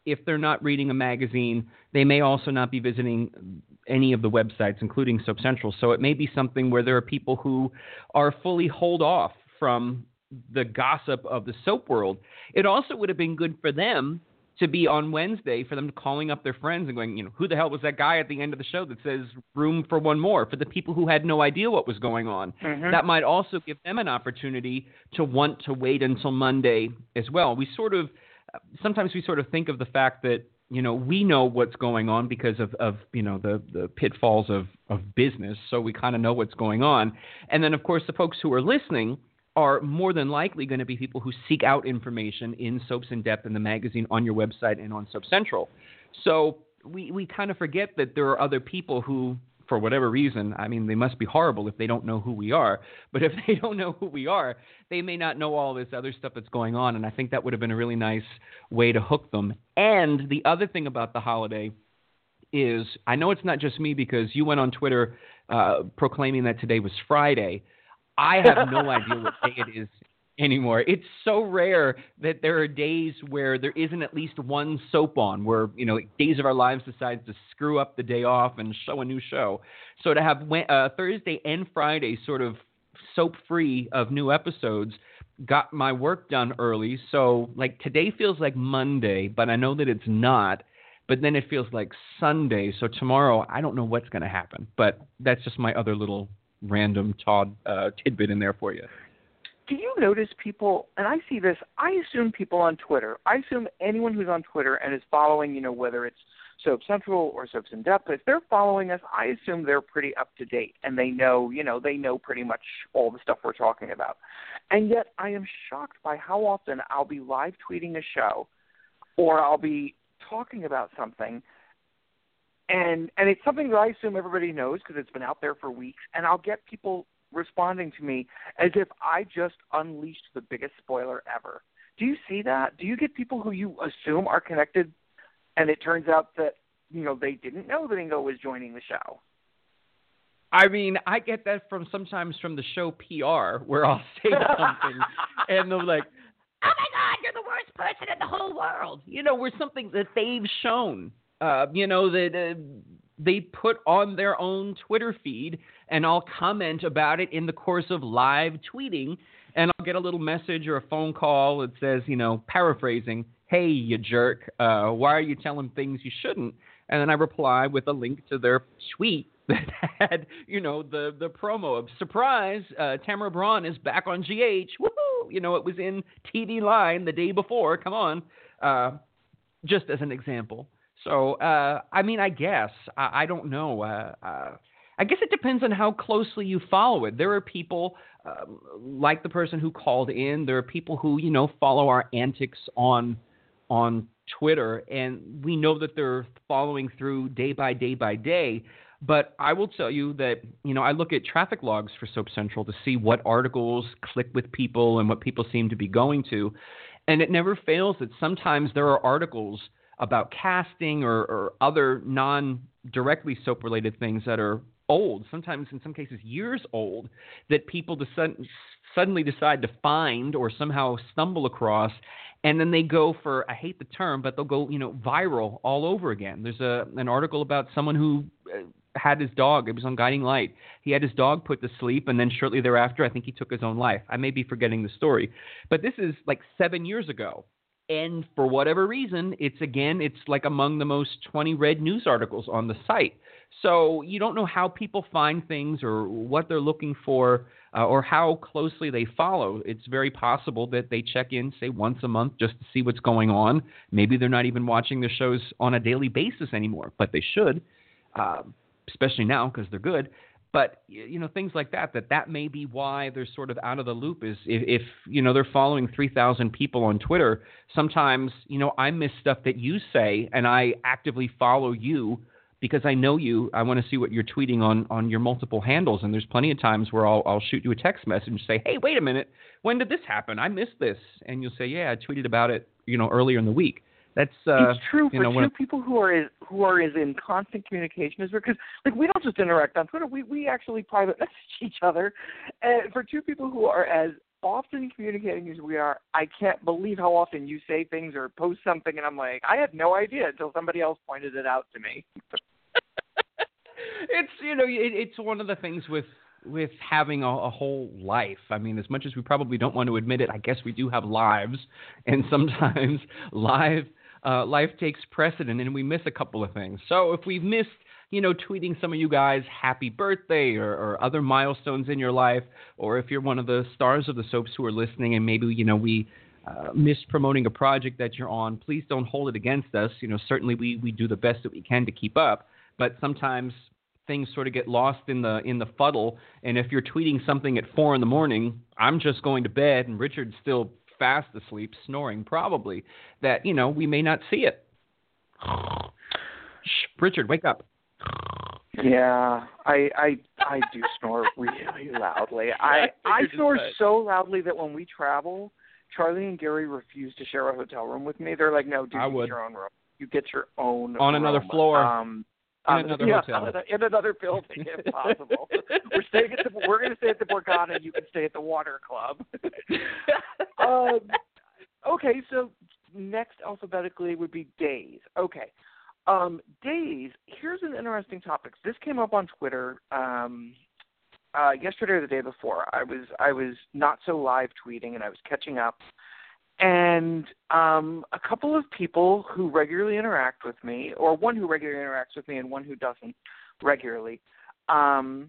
if they're not reading a magazine they may also not be visiting any of the websites including soap central. So it may be something where there are people who are fully hold off from the gossip of the soap world. It also would have been good for them to be on Wednesday for them calling up their friends and going, you know, who the hell was that guy at the end of the show that says room for one more? For the people who had no idea what was going on, Mhm. that might also give them an opportunity to want to wait until Monday as well. We sort of sometimes we sort of think of the fact that you know we know what's going on because of, of you know the the pitfalls of of business, so we kind of know what's going on. And then of course the folks who are listening are more than likely going to be people who seek out information in Soaps in Depth in the magazine on your website and on Soap Central. So we, we kind of forget that there are other people who, for whatever reason, I mean, they must be horrible if they don't know who we are. But if [LAUGHS] they don't know who we are, they may not know all this other stuff that's going on. And I think that would have been a really nice way to hook them. And the other thing about the holiday is I know it's not just me because you went on Twitter uh, proclaiming that today was Friday. I have no [LAUGHS] idea what day it is anymore. It's so rare that there are days where there isn't at least one soap on, where you know Days of Our Lives decides to screw up the day off and show a new show. So to have uh, Thursday and Friday sort of soap free of new episodes got my work done early. So like today feels like Monday, but I know that it's not. But then it feels like Sunday. So tomorrow I don't know what's going to happen. But that's just my other little random Todd uh, tidbit in there for you. do you notice people and i see this i assume people on twitter i assume anyone who's on twitter and is following you know whether it's soap central or soaps in depth if they're following us i assume they're pretty up to date and they know you know they know pretty much all the stuff we're talking about and yet i am shocked by how often i'll be live tweeting a show or i'll be talking about something and and it's something that I assume everybody knows because it's been out there for weeks, and I'll get people responding to me as if I just unleashed the biggest spoiler ever. Do you see that? Do you get people who you assume are connected, and it turns out that you know they didn't know that Ingo was joining the show? I mean, I get that from sometimes from the show PR, where I'll say something and they're like, "Oh my God, you're the worst person in the whole world." You know, we're something that they've shown. Uh, you know that uh, they put on their own Twitter feed, and I'll comment about it in the course of live tweeting, and I'll get a little message or a phone call that says, you know, paraphrasing, "Hey, you jerk, uh, why are you telling things you shouldn't?" And then I reply with a link to their tweet [LAUGHS] that had, you know, the the promo of surprise, uh, Tamara Braun is back on GH. Woohoo! You know, it was in TV Line the day before. Come on, uh, just as an example. So, uh, I mean, I guess I, I don't know. Uh, uh, I guess it depends on how closely you follow it. There are people um, like the person who called in. There are people who you know follow our antics on on Twitter, and we know that they're following through day by day by day. But I will tell you that you know I look at traffic logs for Soap Central to see what articles click with people and what people seem to be going to, and it never fails that sometimes there are articles about casting or, or other non directly soap related things that are old, sometimes in some cases years old, that people suddenly decide to find or somehow stumble across. And then they go for, I hate the term, but they'll go, you know, viral all over again. There's a an article about someone who uh, had his dog. It was on Guiding Light. He had his dog put to sleep, and then shortly thereafter, I think he took his own life. I may be forgetting the story, but this is like seven years ago and for whatever reason, it's again, it's like among the most 20 read news articles on the site. So you don't know how people find things or what they're looking for uh, or how closely they follow. It's very possible that they check in, say, once a month just to see what's going on. Maybe they're not even watching the shows on a daily basis anymore, but they should, uh, especially now because they're good but you know things like that that that may be why they're sort of out of the loop is if, if you know they're following 3000 people on twitter sometimes you know i miss stuff that you say and i actively follow you because i know you i want to see what you're tweeting on on your multiple handles and there's plenty of times where i'll i'll shoot you a text message and say hey wait a minute when did this happen? I missed this. And you'll say yeah i tweeted about it you know earlier in the week that's uh, it's true for know, two people who are as, who are as in constant communication as we're because like we don't just interact on Twitter. We we actually private [LAUGHS] message each other. And for two people who are as often communicating as we are, I can't believe how often you say things or post something, and I'm like, I had no idea until somebody else pointed it out to me. [LAUGHS] it's you know it, it's one of the things with with having a, a, whole life. I mean, as much as we probably don't want to admit it, I guess we do have lives, and sometimes [LAUGHS] live uh, life takes precedent and we miss a couple of things. So if we've missed, you know, tweeting some of you guys happy birthday or, or other milestones in your life, or if you're one of the stars of the soaps who are listening and maybe, you know, we uh, missed promoting a project that you're on, please don't hold it against us. You know, certainly we, we do the best that we can to keep up, but sometimes things sort of get lost in the in the fuddle. And if you're tweeting something at four in the morning, I'm just going to bed, and Richard's still fast asleep, snoring, probably, that, you know, we may not see it. Shh, Richard, wake up. Yeah, I I I do snore really loudly. [LAUGHS] I I snore so loudly that when we travel, Charlie and Gary refuse to share a hotel room with me. They're like, "No, dude, I you would. get your own room. You get your own on room. another floor." Um, in um, another yeah, hotel. [LAUGHS] In another building, if [LAUGHS] possible. we're staying at the. We're going to stay at the Borgata. And you can stay at the Water Club. Um, okay, so next alphabetically would be days. Okay, um, days. Here's an interesting topic. This came up on Twitter um, uh, yesterday or the day before. I was I was not so live tweeting, and I was catching up and um, a couple of people who regularly interact with me, or one who regularly interacts with me and one who doesn't regularly, um,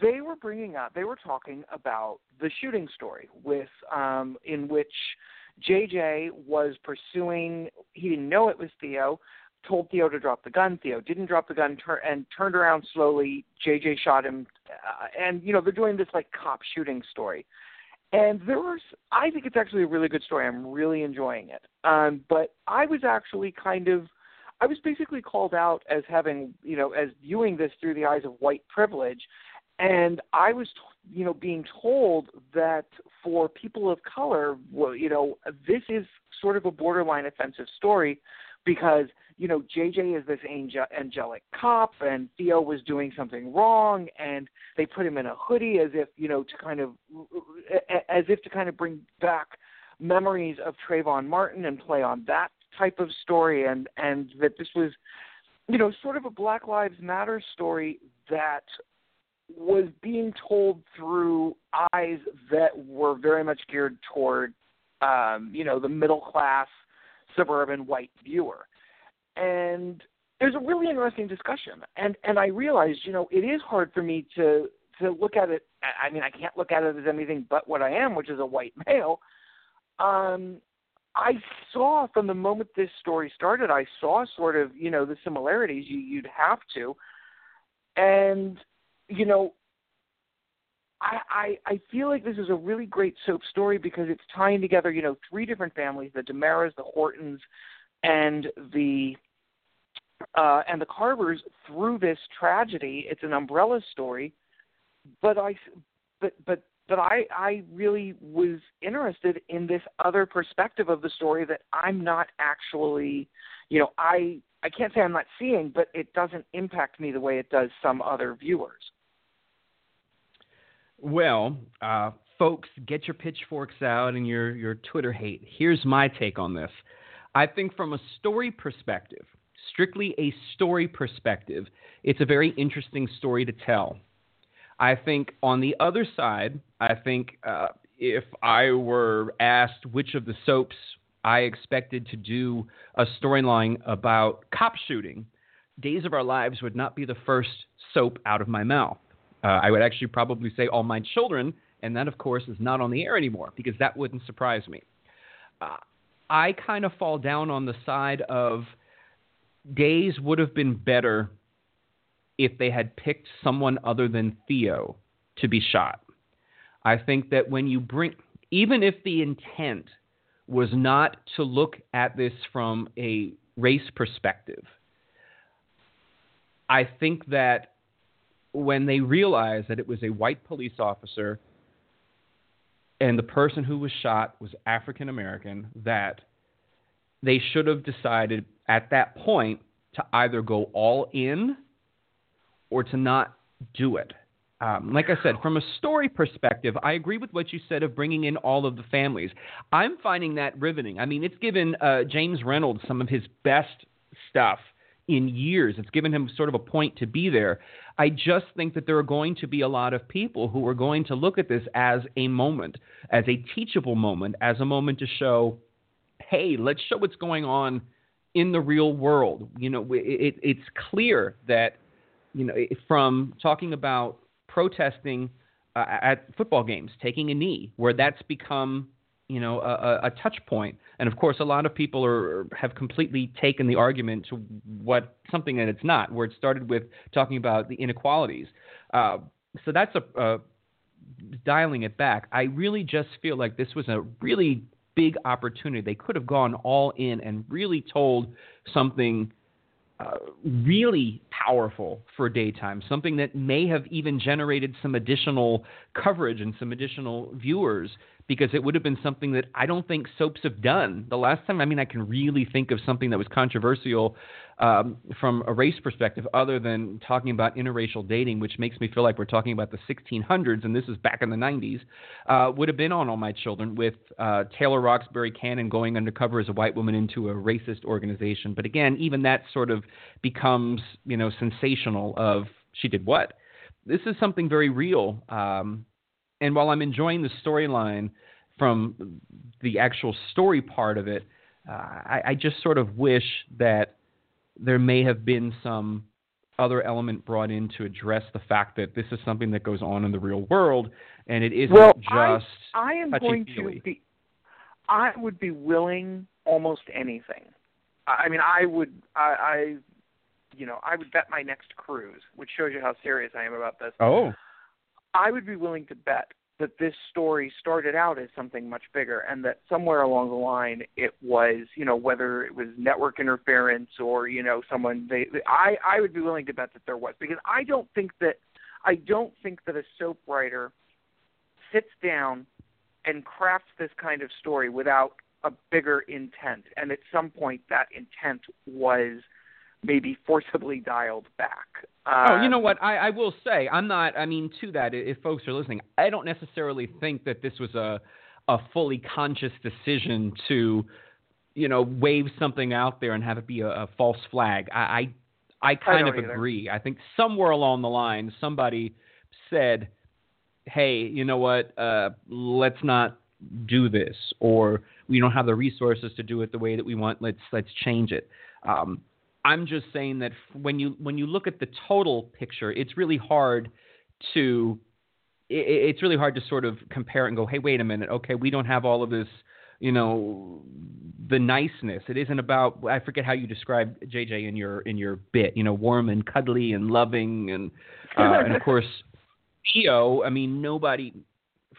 they were bringing up, they were talking about the shooting story with, um, in which JJ was pursuing. He didn't know it was Theo. Told Theo to drop the gun. Theo didn't drop the gun tur- and turned around slowly. JJ shot him, uh, and you know they're doing this like cop shooting story. And there was, I think it's actually a really good story. I'm really enjoying it. Um, but I was actually kind of, I was basically called out as having, you know, as viewing this through the eyes of white privilege. And I was, you know, being told that for people of color, well, you know, this is sort of a borderline offensive story because you know JJ is this angel, angelic cop, and Theo was doing something wrong, and they put him in a hoodie as if you know to kind of as if to kind of bring back memories of Trayvon Martin and play on that type of story, and and that this was you know sort of a Black Lives Matter story that was being told through eyes that were very much geared toward um, you know the middle class suburban white viewer. And there's a really interesting discussion. And and I realized, you know, it is hard for me to to look at it I mean, I can't look at it as anything but what I am, which is a white male. Um I saw from the moment this story started, I saw sort of, you know, the similarities you you'd have to. And you know, I, I I feel like this is a really great soap story because it's tying together, you know, three different families: the DiMeras, the Hortons, and the uh, and the Carvers through this tragedy. It's an umbrella story, but I but but but I I really was interested in this other perspective of the story that I'm not actually you know, I I can't say I'm not seeing, but it doesn't impact me the way it does some other viewers. Well, uh, folks, get your pitchforks out and your your Twitter hate. Here's my take on this. I think from a story perspective, strictly a story perspective, it's a very interesting story to tell. I think on the other side, I think uh, if I were asked which of the soaps I expected to do a storyline about cop shooting, Days of Our Lives would not be the first soap out of my mouth. Uh, I would actually probably say All My Children, and that, of course, is not on the air anymore because that wouldn't surprise me. Uh, I kind of fall down on the side of Days would have been better if they had picked someone other than Theo to be shot. I think that when you bring, even if the intent was not to look at this from a race perspective, I think that when they realized that it was a white police officer and the person who was shot was African American, that they should have decided at that point to either go all in or to not do it. Um, like I said, from a story perspective, I agree with what you said of bringing in all of the families. I'm finding that riveting. I mean, it's given uh, James Reynolds some of his best stuff in years. It's given him sort of a point to be there. I just think that there are going to be a lot of people who are going to look at this as a moment, as a teachable moment, as a moment to show, hey, let's show what's going on in the real world. You know, it, it's clear that, you know, from talking about protesting uh, at football games, taking a knee, where that's become you know a, a, touch point. And of course, a lot of people are have completely taken the argument to what something that it's not, where it started with talking about the inequalities. Uh, so that's a, a dialing it back. I really just feel like this was a really big opportunity. They could have gone all in and really told something uh, really powerful for daytime, something that may have even generated some additional coverage and some additional viewers because it would have been something that I don't think soaps have done. The last time, I mean, I can really think of something that was controversial um, from a race perspective, other than talking about interracial dating, which makes me feel like we're talking about the 1600s, and this is back in the 90s, uh, would have been on All My Children with uh, Taylor Roxbury Cannon going undercover as a white woman into a racist organization. But again, even that sort of becomes, you know, sensational of she did what? This is something very real. Um, and while I'm enjoying the storyline from the actual story part of it, uh, I, I just sort of wish that there may have been some other element brought in to address the fact that this is something that goes on in the real world and it isn't well, just I, I am going to be I would be willing almost anything. I mean I would I, I you know, I would bet my next cruise, which shows you how serious I am about this. Oh. I would be willing to bet that this story started out as something much bigger and that somewhere along the line it was you know whether it was network interference or you know someone they i i would be willing to bet that there was. Because i don't think that i don't think that a soap writer sits down and crafts this kind of story without a bigger intent. And at some point that intent was maybe forcibly dialed back. Uh, oh, you know what? I, I will say, I'm not. I mean, to that, if folks are listening, I don't necessarily think that this was a a fully conscious decision to, you know, wave something out there and have it be a, a false flag. I I, I kind I of either. agree. I think somewhere along the line, somebody said, "Hey, you know what? Uh, let's not do this," or we don't have the resources to do it the way that we want. Let's let's change it. Um, I'm just saying that when you when you look at the total picture, it's really hard to it, it's really hard to sort of compare and go, hey, wait a minute, okay, we don't have all of this, you know, the niceness. It isn't about I forget how you described JJ in your in your bit, you know, warm and cuddly and loving and uh, and of [LAUGHS] course Theo. I mean, nobody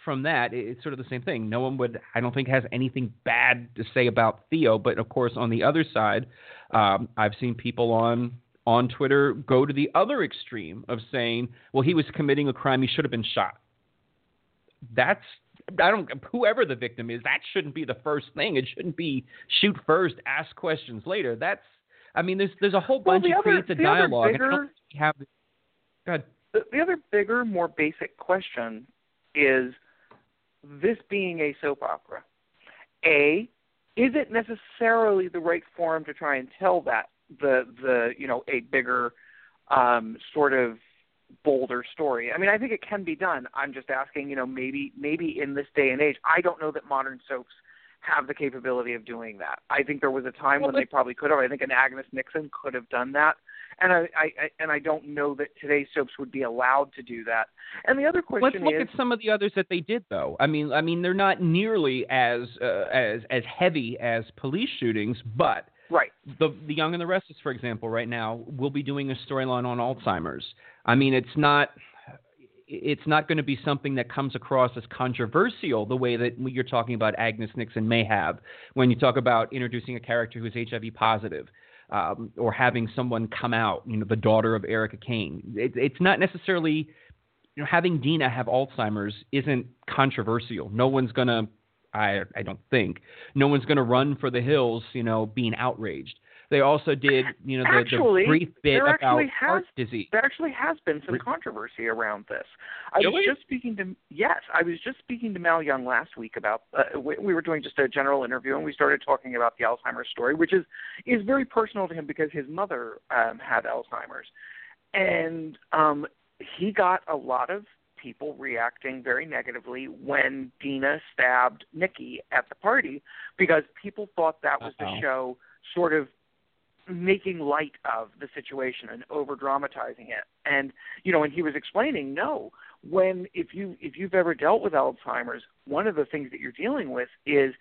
from that, it's sort of the same thing. No one would, I don't think, has anything bad to say about Theo. But of course, on the other side, um, I've seen people on on Twitter go to the other extreme of saying, "Well, he was committing a crime; he should have been shot." That's I don't whoever the victim is, that shouldn't be the first thing. It shouldn't be shoot first, ask questions later. That's I mean, there's there's a whole bunch of creates a dialogue. bigger- have. Go ahead. The, the other bigger, more basic question is this being a soap opera. A, is it necessarily the right form to try and tell that the the you know a bigger um, sort of bolder story? I mean, I think it can be done. I'm just asking, you know, maybe maybe in this day and age, I don't know that modern soaps have the capability of doing that. I think there was a time Well, when they probably could have. I think an Agnes Nixon could have done that, and I, I, I and I don't know that today's soaps would be allowed to do that. And the other question is Let's look is, at some of the others that they did, though. I mean, I mean, they're not nearly as uh, as as heavy as police shootings, but right? the the Young and the Restless, for example, right now will be doing a storyline on Alzheimer's. I mean, it's not it's not going to be something that comes across as controversial the way that you're talking about Agnes Nixon may have when you talk about introducing a character who's HIV positive. Um, or having someone come out, you know, the daughter of Erica Kane. It, it's not necessarily, you know, having Dina have Alzheimer's isn't controversial. No one's gonna, I, I don't think, no one's gonna run for the hills, you know, being outraged. They also did, you know, the, Actually, the brief bit there about actually has- heart disease. There actually has been some controversy around this. I Really? was just speaking to yes, I was just speaking to Mal Young last week about. Uh, we, we were doing just a general interview, and we started talking about the Alzheimer's story, which is is very personal to him because his mother um, had Alzheimer's, and um, he got a lot of people reacting very negatively when Dina stabbed Nikki at the party because people thought that was Uh-oh. the show sort of making light of the situation and over dramatizing it. And you know and he was explaining no when if you if you've ever dealt with alzheimer's one of the things that you're dealing with is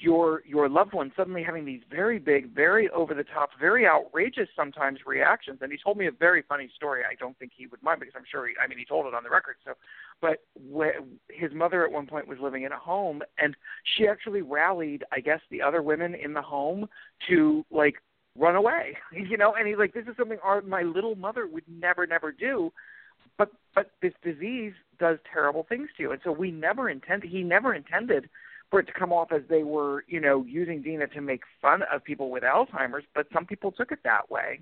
your your loved one suddenly having these very big very over the top very outrageous sometimes reactions. And he told me a very funny story. I don't think he would mind because i'm sure he i mean he told it on the record so. But wh- his mother at one point was living in a home and she actually rallied i guess the other women in the home to like run away [LAUGHS] you know and he's like this is something our my little mother would never never do but but this disease does terrible things to you and so we never intended he never intended for it to come off as they were you know using dina to make fun of people with alzheimer's but some people took it that way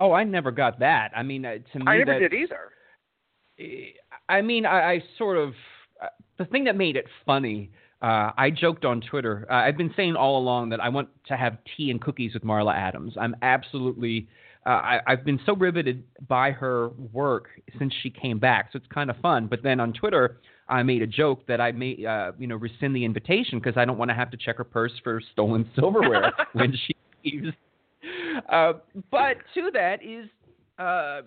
Oh, I never got that. I mean, uh, to me, i never did either I mean, I, I sort of uh, the thing that made it funny. Uh, I joked on Twitter. Uh, I've been saying all along that I want to have tea and cookies with Marla Adams. I'm absolutely. Uh, I, I've been so riveted by her work since she came back, so it's kind of fun. But then on Twitter, I made a joke that I may, uh, you know, rescind the invitation because I don't want to have to check her purse for stolen silverware [LAUGHS] when she leaves. Uh, but to that is, uh,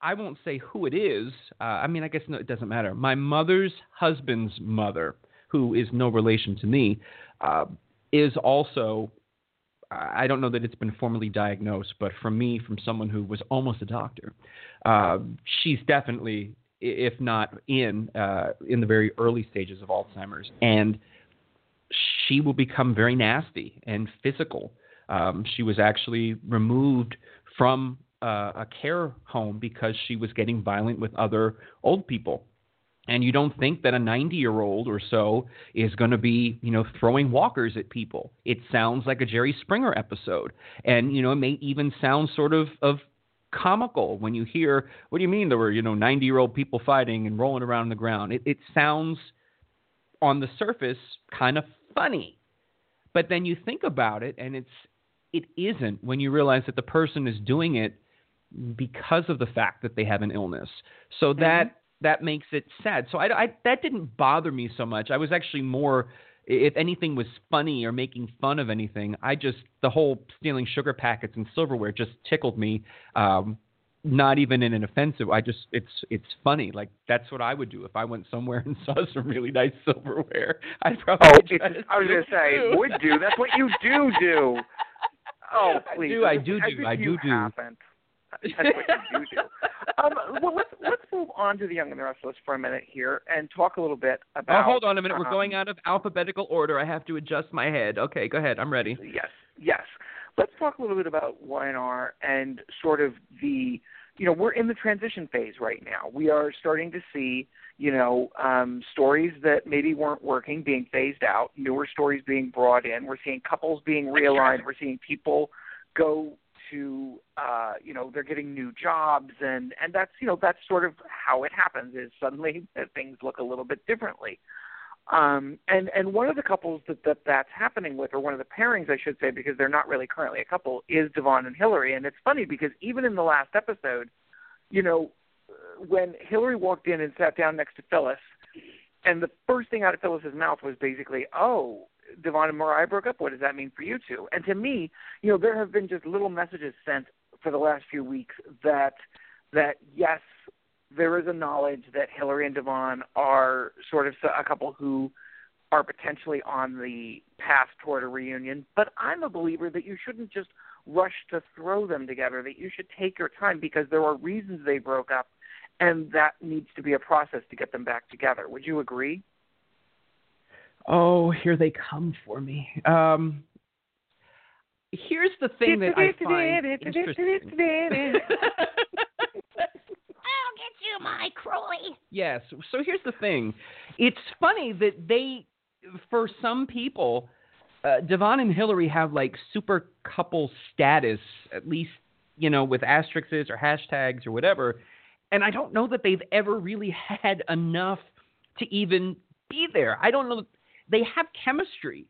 I won't say who it is. Uh, I mean, I guess no, it doesn't matter. My mother's husband's mother, who is no relation to me, uh, is also. I don't know that it's been formally diagnosed, but from me, from someone who was almost a doctor, uh, she's definitely, if not in, uh, in the very early stages of Alzheimer's, and she will become very nasty and physical. Um, she was actually removed from uh, a care home because she was getting violent with other old people. And you don't think that a 90 year old or so is going to be, you know, throwing walkers at people. It sounds like a Jerry Springer episode. And, you know, it may even sound sort of, of comical when you hear, what do you mean there were, you know, 90 year old people fighting and rolling around on the ground? It, it sounds on the surface kind of funny. But then you think about it and it's it isn't when you realize that the person is doing it because of the fact that they have an illness. So that mm-hmm. That makes it sad. So I, I that didn't bother me so much. I was actually more if anything was funny or making fun of anything, I just the whole stealing sugar packets and silverware just tickled me. Um, not even in an offensive. I just it's it's funny. Like that's what I would do if I went somewhere and [LAUGHS] saw some really nice silverware. [LAUGHS] I'd probably. Oh, I was to say, too. would do. That's what you do do. [LAUGHS] Oh, I do, I do do, I do do. That's what you do do. [LAUGHS] Um, well, let's let's move on to the Young and the Restless for a minute here and talk a little bit about. Oh, hold on a minute. We're um, going out of alphabetical order. I have to adjust my head. Okay, go ahead. I'm ready. Yes, yes. Let's talk a little bit about Y&R and sort of the, you know, we're in the transition phase right now. We are starting to see, you know, um, stories that maybe weren't working being phased out, newer stories being brought in. We're seeing couples being realigned. We're seeing people go to uh you know they're getting new jobs and and that's you know that's sort of how it happens is suddenly [LAUGHS] things look a little bit differently. Um and and one of the couples that, that that's happening with or one of the pairings i should say because they're not really currently a couple is devon and hilary. And it's funny because even in the last episode you know when hilary walked in and sat down next to phyllis and the first thing out of phyllis's mouth was basically oh Devon and Mariah broke up. What does that mean for you two? And to me, you know, there have been just little messages sent for the last few weeks that that yes, there is a knowledge that Hilary and Devon are sort of a couple who are potentially on the path toward a reunion. But I'm a believer that you shouldn't just rush to throw them together. That you should take your time because there are reasons they broke up, and that needs to be a process to get them back together. Would you agree? Oh, here they come for me. Um, here's the thing that I find interesting. [LAUGHS] I'll get you, my Crowley. Yes. So here's the thing. It's funny that they, for some people, uh, Devon and Hilary have like super couple status, at least, you know, with asterisks or hashtags or whatever. And I don't know that they've ever really had enough to even be there. I don't know they have chemistry.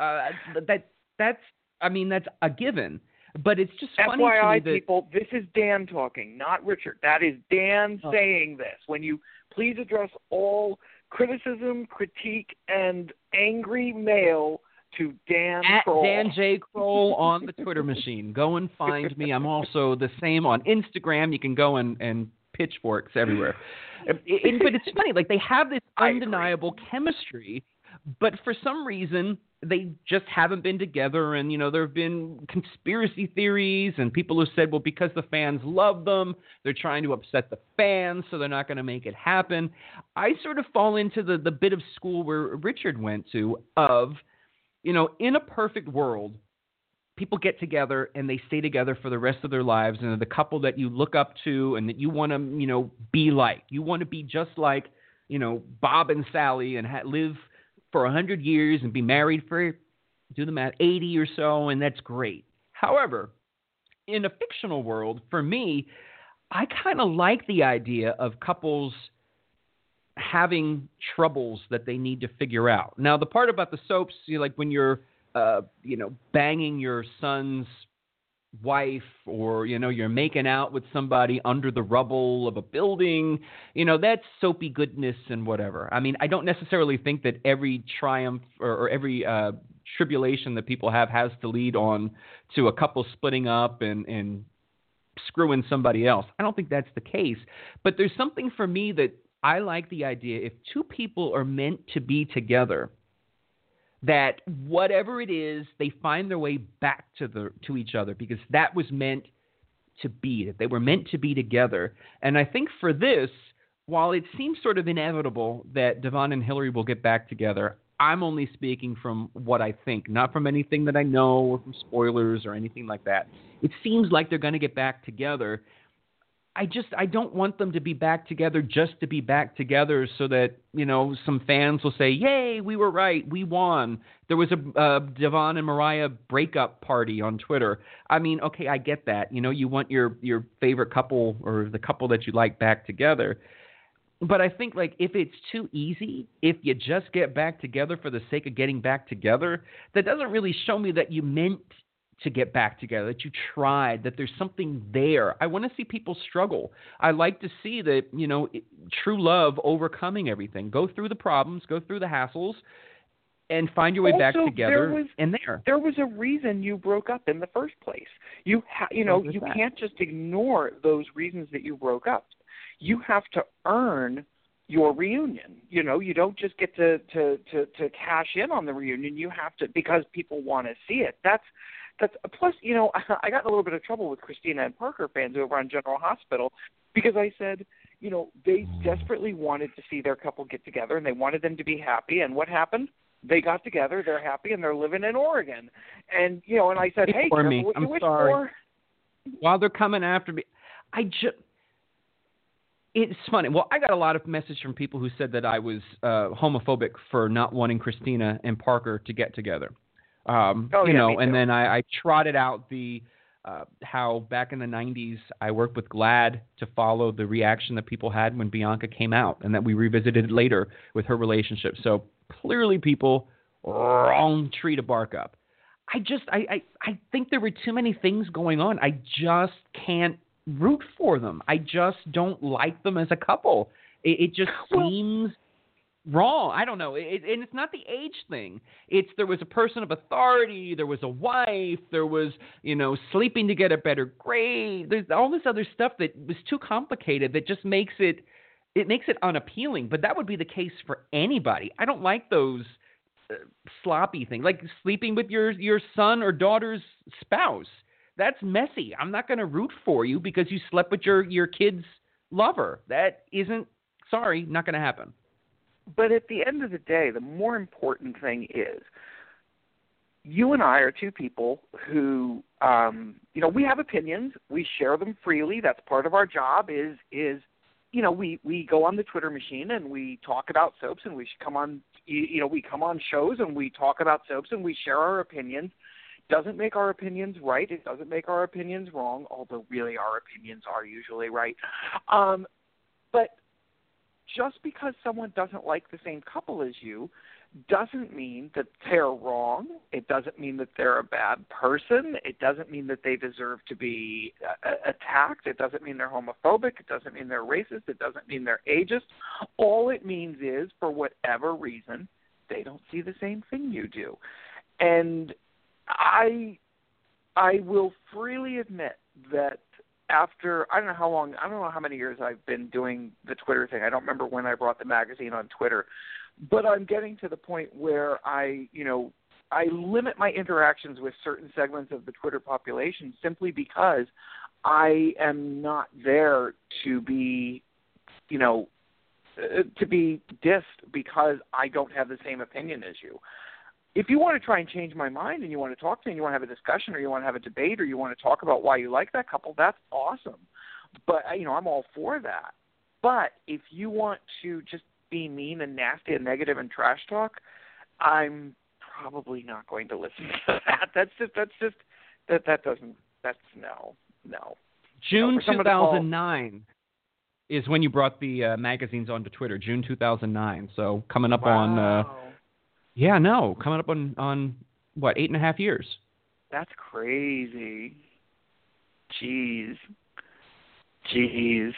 Uh, that that's I mean that's a given. But it's just funny FYI, that, people, this is Dan talking, not Richard. That is Dan oh. saying this. When you please address all criticism, critique, and angry mail to Dan At Kroll. Dan J. Kroll on the Twitter machine. Go and find me. I'm also the same on Instagram. You can go and, and pitchforks everywhere. [LAUGHS] but it's funny, like they have this undeniable chemistry but for some reason they just haven't been together. And you know there have been conspiracy theories and people who said well because the fans love them they're trying to upset the fans so they're not going to make it happen. I sort of fall into the the bit of school where richard went to of you know in a perfect world people get together and they stay together for the rest of their lives. And the couple that you look up to and that you want to you know be like. You want to be just like you know bob and sally and ha- live for 100 years and be married for, do the math, 80 or so, and that's great. However, in a fictional world, for me, I kind of like the idea of couples having troubles that they need to figure out. Now, the part about the soaps, you know, like when you're, uh, you know, banging your son's wife or you know you're making out with somebody under the rubble of a building you know that's soapy goodness and whatever. I mean i don't necessarily think that every triumph or, or every uh, tribulation that people have has to lead on to a couple splitting up and and screwing somebody else. I don't think that's the case but there's something for me that i like the idea. If two people are meant to be together that whatever it is, they find their way back to the to each other because that was meant to be that they were meant to be together. And I think for this, while it seems sort of inevitable that Devon and Hilary will get back together, I'm only speaking from what I think, not from anything that I know or from spoilers or anything like that. It seems like they're going to get back together. I just I don't want them to be back together just to be back together so that you know some fans will say, "Yay, we were right, we won." There was a Devon and Mariah breakup party on Twitter. I mean, okay, I get that. You know, you want your your favorite couple or the couple that you like back together. But I think like if it's too easy, if you just get back together for the sake of getting back together, that doesn't really show me that you meant to get back together, that you tried, that there's something there. I want to see people struggle. I like to see that, you know, true love overcoming everything. Go through the problems, go through the hassles, and find your way also, back together there was, and there. There was a reason you broke up in the first place. You ha- you know, you that? can't just ignore those reasons that you broke up. You have to earn your reunion. You know, you don't just get to to to to cash in on the reunion. You have to because people want to see it. That's that's plus, you know, [LAUGHS] I got in a little bit of trouble with Kristina and Parker fans over on General Hospital because I said, you know, they desperately wanted to see their couple get together and they wanted them to be happy. And what happened? They got together, they're happy, and they're living in Oregon. And you know, and I said, hey, for me. I'm you sorry. For. While they're coming after me, I just it's funny. Well, I got a lot of messages from people who said that I was uh, homophobic for not wanting Kristina and Parker to get together. Um, oh, you yeah, know, and then I, I trotted out the uh, how back in the 90s I worked with GLAAD to follow the reaction that people had when Bianca came out, and that we revisited later with her relationship. So clearly, people wrong tree to bark up. I just I, I I think there were too many things going on. I just can't root for them. I just don't like them as a couple. It, it just seems wrong. I don't know. It, and it's not the age thing. It's there was a person of authority, there was a wife, there was, you know, sleeping to get a better grade. There's all this other stuff that was too complicated that just makes it it makes it unappealing. But that would be the case for anybody. I don't like those uh, sloppy things, like sleeping with your your son or daughter's spouse. That's messy. I'm not going to root for you because you slept with your your kid's lover. That isn't sorry, not going to happen. But at the end of the day, the more important thing is you and I are two people who um you know, we have opinions, we share them freely. That's part of our job is is you know, we we go on the Twitter machine and we talk about soaps and we come on you know, we come on shows and we talk about soaps and we share our opinions. Doesn't make our opinions right. It doesn't make our opinions wrong, although really our opinions are usually right. Um, but just because someone doesn't like the same couple as you doesn't mean that they're wrong. It doesn't mean that they're a bad person. It doesn't mean that they deserve to be uh, attacked. It doesn't mean they're homophobic. It doesn't mean they're racist. It doesn't mean they're ageist. All it means is, for whatever reason, they don't see the same thing you do. And I I will freely admit that after I don't know how long I don't know how many years I've been doing the Twitter thing. I don't remember when I brought the magazine on Twitter, but I'm getting to the point where I, you know, I limit my interactions with certain segments of the Twitter population simply because I am not there to be, you know, uh, to be dissed because I don't have the same opinion as you if you want to try and change my mind and you want to talk to me and you want to have a discussion or you want to have a debate or you want to talk about why you like that couple, that's awesome. But uh, you know, I'm all for that. But if you want to just be mean and nasty and negative and trash talk, I'm probably not going to listen [LAUGHS] to that. That's just that's just that that doesn't that's no no. June no, 2009 is when you brought the uh, magazines onto Twitter. June 2009. So coming up wow. on uh, yeah, no, coming up on on what eight and a half years. That's crazy. Jeez, jeez.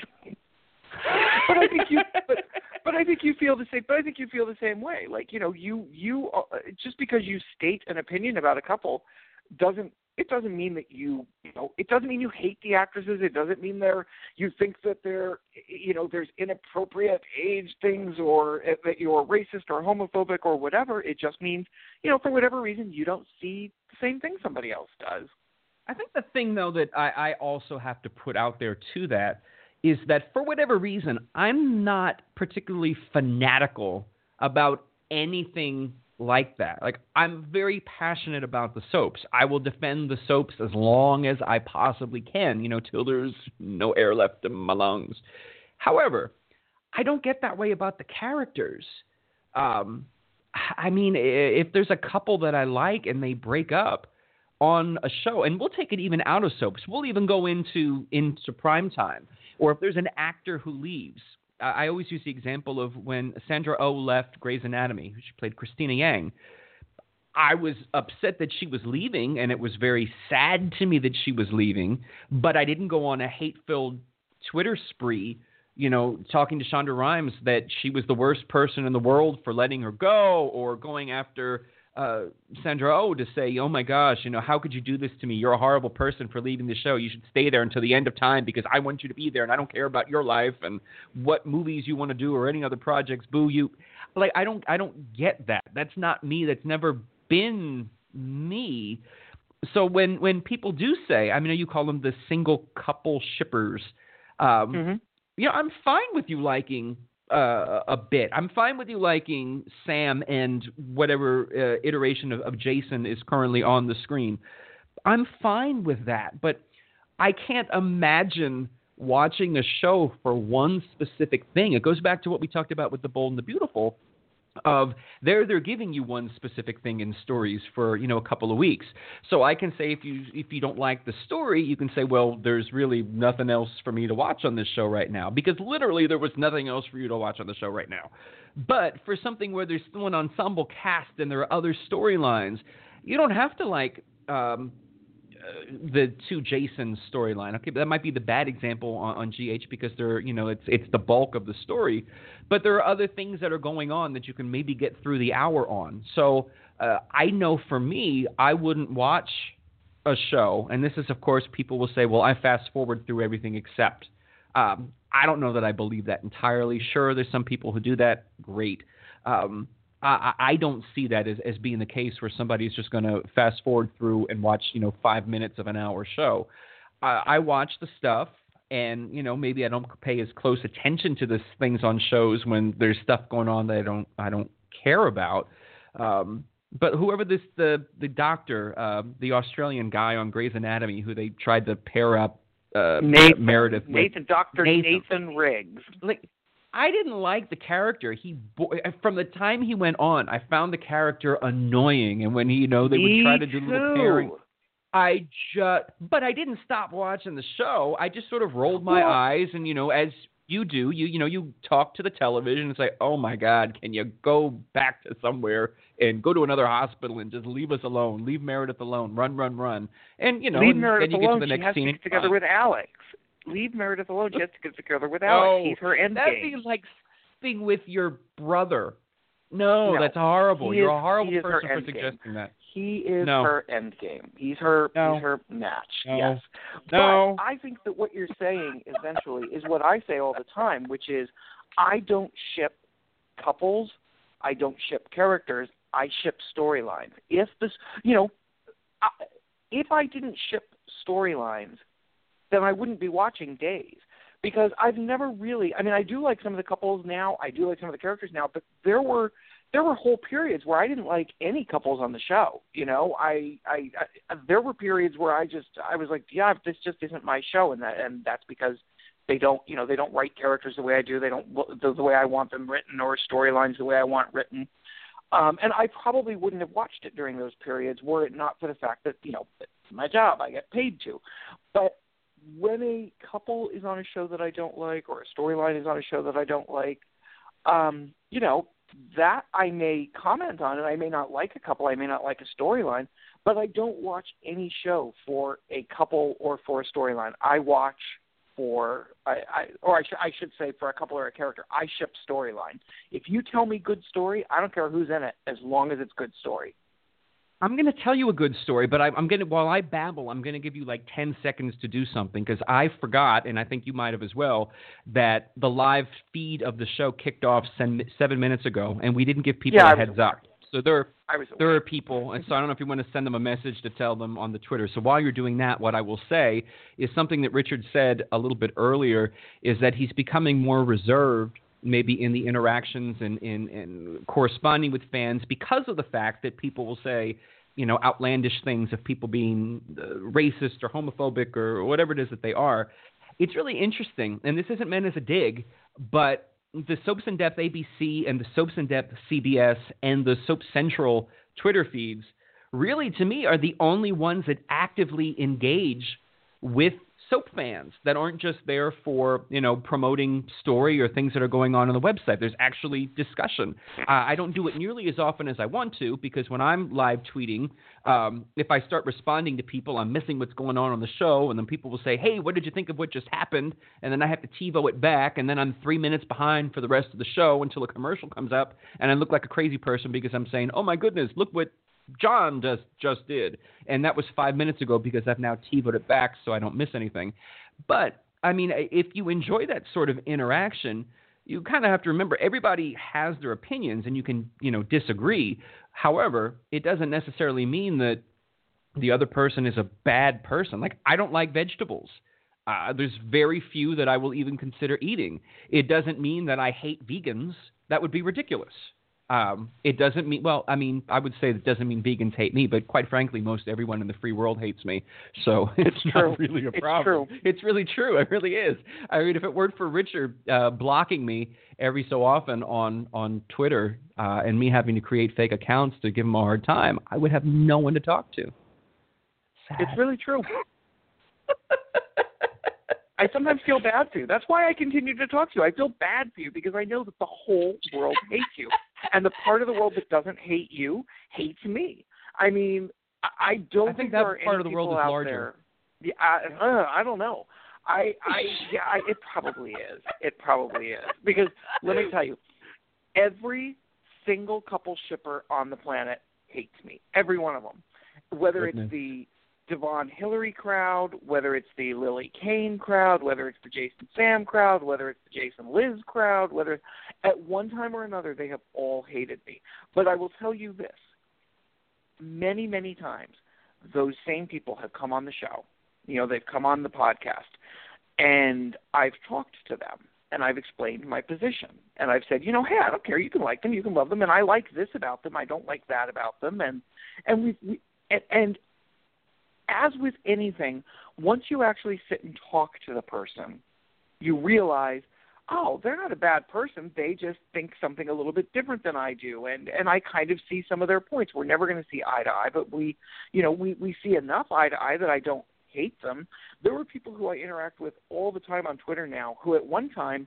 but I think you, but, but I think you feel the same. But I think you feel the same way. Like you know, you you uh, just because you state an opinion about a couple doesn't it doesn't mean that you you know it doesn't mean you hate the actresses. It doesn't mean they're you think that they're you know there's inappropriate age things or eh, that you're racist or homophobic or whatever. It just means you know for whatever reason you don't see the same thing somebody else does. I think the thing though that i, I also have to put out there to that is that for whatever reason i'm not particularly fanatical about anything like that. Like I'm very passionate about the soaps. I will defend the soaps as long as I possibly can, you know, till there's no air left in my lungs. However, I don't get that way about the characters. Um, I mean, if there's a couple that I like and they break up on a show, and we'll take it even out of soaps. We'll even go into into prime time, or if there's an actor who leaves, I always use the example of when Sandra O oh left Grey's Anatomy. She played Cristina Yang. I was upset that she was leaving, and it was very sad to me that she was leaving. But I didn't go on a hate-filled Twitter spree, you know, talking to Shonda Rhimes that she was the worst person in the world for letting her go, or going after uh, Sandra Oh to say, "Oh my gosh, you know, how could you do this to me? You're a horrible person for leaving the show. You should stay there until the end of time because I want you to be there, and I don't care about your life and what movies you want to do or any other projects. Boo you!" Like I don't, I don't get that. That's not me. That's never been me. So when when people do say, I mean, you call them the single couple shippers. Um, mm-hmm. You know, I'm fine with you liking uh, a bit. I'm fine with you liking Sam and whatever uh, iteration of, of Jason is currently on the screen. I'm fine with that, but I can't imagine watching a show for one specific thing. It goes back to what we talked about with The Bold and the Beautiful. Of there they're giving you one specific thing in stories for you know a couple of weeks. So i can say if you if you don't like the story you can say well there's really nothing else for me to watch on this show right now because literally there was nothing else for you to watch on the show right now. But for something where there's still an ensemble cast and there are other storylines you don't have to like um the two Jason storyline. Okay, but that might be the bad example on, on GH because they're you know it's it's the bulk of the story, but there are other things that are going on that you can maybe get through the hour on. So uh, I know for me, I wouldn't watch a show, and this is of course people will say, well, I fast forward through everything except. Um, I don't know that I believe that entirely. Sure, there's some people who do that. Great. Um, I, I don't see that as, as being the case where somebody's just going to fast forward through and watch, you know, five minutes of an hour show. I, I watch the stuff, and you know, maybe I don't pay as close attention to the things on shows when there's stuff going on that I don't I don't care about. Um, but whoever this the the doctor, uh, the Australian guy on Grey's Anatomy, who they tried to pair up uh, Nathan, Meredith Nathan, Doctor Nathan. Nathan Riggs. I didn't like the character. He bo- uh, from the time he went on, I found the character annoying, and when he, you know they Me would try to do little pairing. I just, but I didn't stop watching the show. I just sort of rolled my Well- eyes, and you know, as you do, you you know, you talk to the television and say, "Oh my God, can you go back to somewhere and go to another hospital and just leave us alone? Leave Meredith alone. Run, run, run." And you know, Leave and Meredith then you alone. get to the she has scene. to and get together with Alex. Leave Meredith alone. She has to get together with No, Alex. He's her end That'd game. be like sleeping with your brother. No, No, that's horrible. he You're is- a horrible he is her person for game. suggesting that. He is No. her end game. He's her. No. He's her match. No. Yes. No. But I think that what you're saying eventually is what I say all the time, which is I don't ship couples. I don't ship characters. I ship storylines. If this, you know, I, if I didn't ship storylines, then I wouldn't be watching Days because I've never really. I mean, I do like some of the couples now. I do like some of the characters now, but there were there were whole periods where I didn't like any couples on the show. You know, I, I, I there were periods where I just I was like, yeah, this just isn't my show, and that and that's because they don't you know they don't write characters the way I do. They don't the, the way I want them written or storylines the way I want written. Um, and I probably wouldn't have watched it during those periods were it not for the fact that you know it's my job. I get paid to. But when a couple is on a show that I don't like, or a storyline is on a show that I don't like, um, you know, that I may comment on, and I may not like a couple, I may not like a storyline, but I don't watch any show for a couple or for a storyline. I watch for, I, I or I, sh- I should say, for a couple or a character. I ship storyline. If you tell me good story, I don't care who's in it, as long as it's good story. I'm going to tell you a good story, but I, I'm going to while I babble, I'm going to give you like 10 seconds to do something because I forgot, and I think you might have as well, that the live feed of the show kicked off seven, seven minutes ago, and we didn't give people Yeah, a heads up. So there, there are people, and so I don't know if you want to send them a message to tell them on the Twitter. So while you're doing that, what I will say is something that Richard said a little bit earlier is that he's becoming more reserved, maybe in the interactions and in, in corresponding with fans because of the fact that people will say, you know, outlandish things of people being uh, racist or homophobic or whatever it is that they are. It's really interesting, and this isn't meant as a dig, but the Soaps in Depth ABC and the Soaps in Depth CBS and the Soap Central Twitter feeds really, to me, are the only ones that actively engage with soap fans that aren't just there for you know promoting story or things that are going on on the website. There's actually discussion. Uh, I don't do it nearly as often as I want to because when I'm live tweeting, um, if I start responding to people, I'm missing what's going on on the show, and then people will say, "Hey, what did you think of what just happened?" And then I have to TiVo it back, and then I'm three minutes behind for the rest of the show until a commercial comes up, and I look like a crazy person because I'm saying, "Oh my goodness, look what." John just just did, and that was five minutes ago because I've now TiVoed it back so I don't miss anything. But I mean, if you enjoy that sort of interaction, you kind of have to remember everybody has their opinions, and you can you know disagree. However, it doesn't necessarily mean that the other person is a bad person. Like I don't like vegetables. Uh, there's very few that I will even consider eating. It doesn't mean that I hate vegans. That would be ridiculous. Um, it doesn't mean well. I mean, I would say it doesn't mean vegans hate me, but quite frankly, most everyone in the free world hates me. So [LAUGHS] it's, It's not true. really a It's true. It's really true. It really is. I mean, if it weren't for Richard uh, blocking me every so often on on Twitter uh, and me having to create fake accounts to give him a hard time, I would have no one to talk to. Sad. It's really true. [LAUGHS] I sometimes feel bad for you. That's why I continue to talk to you. I feel bad for you because I know that the whole world hates you, and the part of the world that doesn't hate you hates me. I mean, I- don't I think there that are part any of the world is larger. There. Yeah, I, uh, I don't know. I, I, yeah, I, it probably is. It probably is because let me tell you, every single couple shipper on the planet hates me. Every one of them, whether Goodness. it's the Devon Hilary crowd, whether it's the Lily Cane crowd, whether it's the Jason Sam crowd, whether it's the Jason Liz crowd, whether at one time or another they have all hated me. But I will tell you this many, many times, those same people have come on the show. You know, they've come on the podcast, and I've talked to them and I've explained my position. And I've said, you know, hey, I don't care. You can like them, you can love them, and I like this about them. I don't like that about them. And and we, we and, and as with anything, once you actually sit and talk to the person, you realize, oh, they're not a bad person. They just think something a little bit different than I do, and and I kind of see some of their points. We're never going to see eye to eye, but we, you know, we we see enough eye to eye that I don't hate them. There were people who I interact with all the time on Twitter now who at one time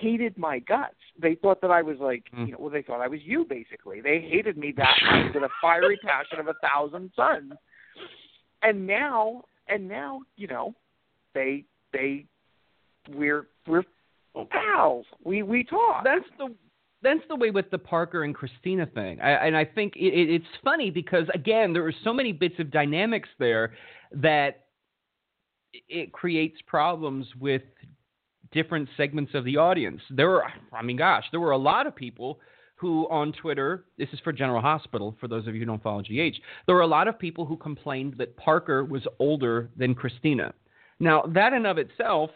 hated my guts. They thought that I was like, Mm. you know, well, they thought I was you basically. They hated me that much with a fiery passion of a thousand suns. And now, and now, you know, they they we're we're pals. We we talk. that's the that's the way with the Parker and Kristina thing, I, and I think it, it, it's funny because again, there are so many bits of dynamics there that it creates problems with different segments of the audience. There were, I mean, gosh, there were a lot of people who on Twitter, this is for General Hospital, for those of you who don't follow GH, there were a lot of people who complained that Parker was older than Kristina. Now, that in of itself,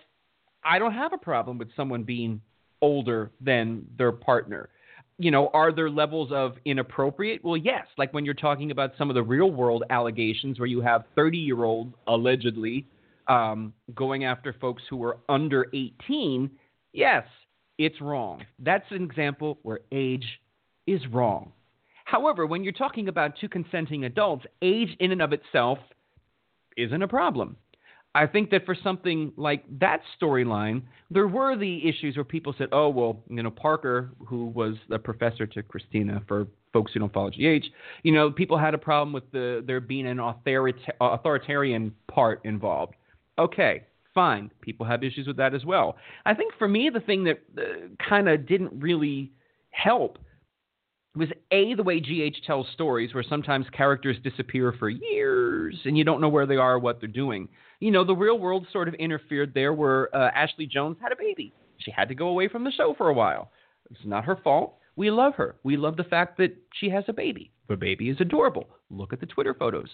I don't have a problem with someone being older than their partner. You know, are there levels of inappropriate? Well, yes. Like when you're talking about some of the real world allegations where you have 30 year olds allegedly um, going after folks who were under 18, yes, it's wrong. That's an example where age is wrong. However, when you're talking about two consenting adults, age in and of itself isn't a problem. I think that for something like that storyline, there were the issues where people said, "Oh, well, you know, Parker, who was the professor to Kristina, for folks who don't follow GH, you know, people had a problem with the there being an authorita- authoritarian part involved." Okay, fine. People have issues with that as well. I think for me, the thing that uh, kind of didn't really help was a the way GH tells stories, where sometimes characters disappear for years and you don't know where they are or what they're doing. You know, the real world sort of interfered there, where uh, Ashley Jones had a baby. She had to go away from the show for a while. It's not her fault. We love her. We love the fact that she has a baby. The baby is adorable. Look at the Twitter photos.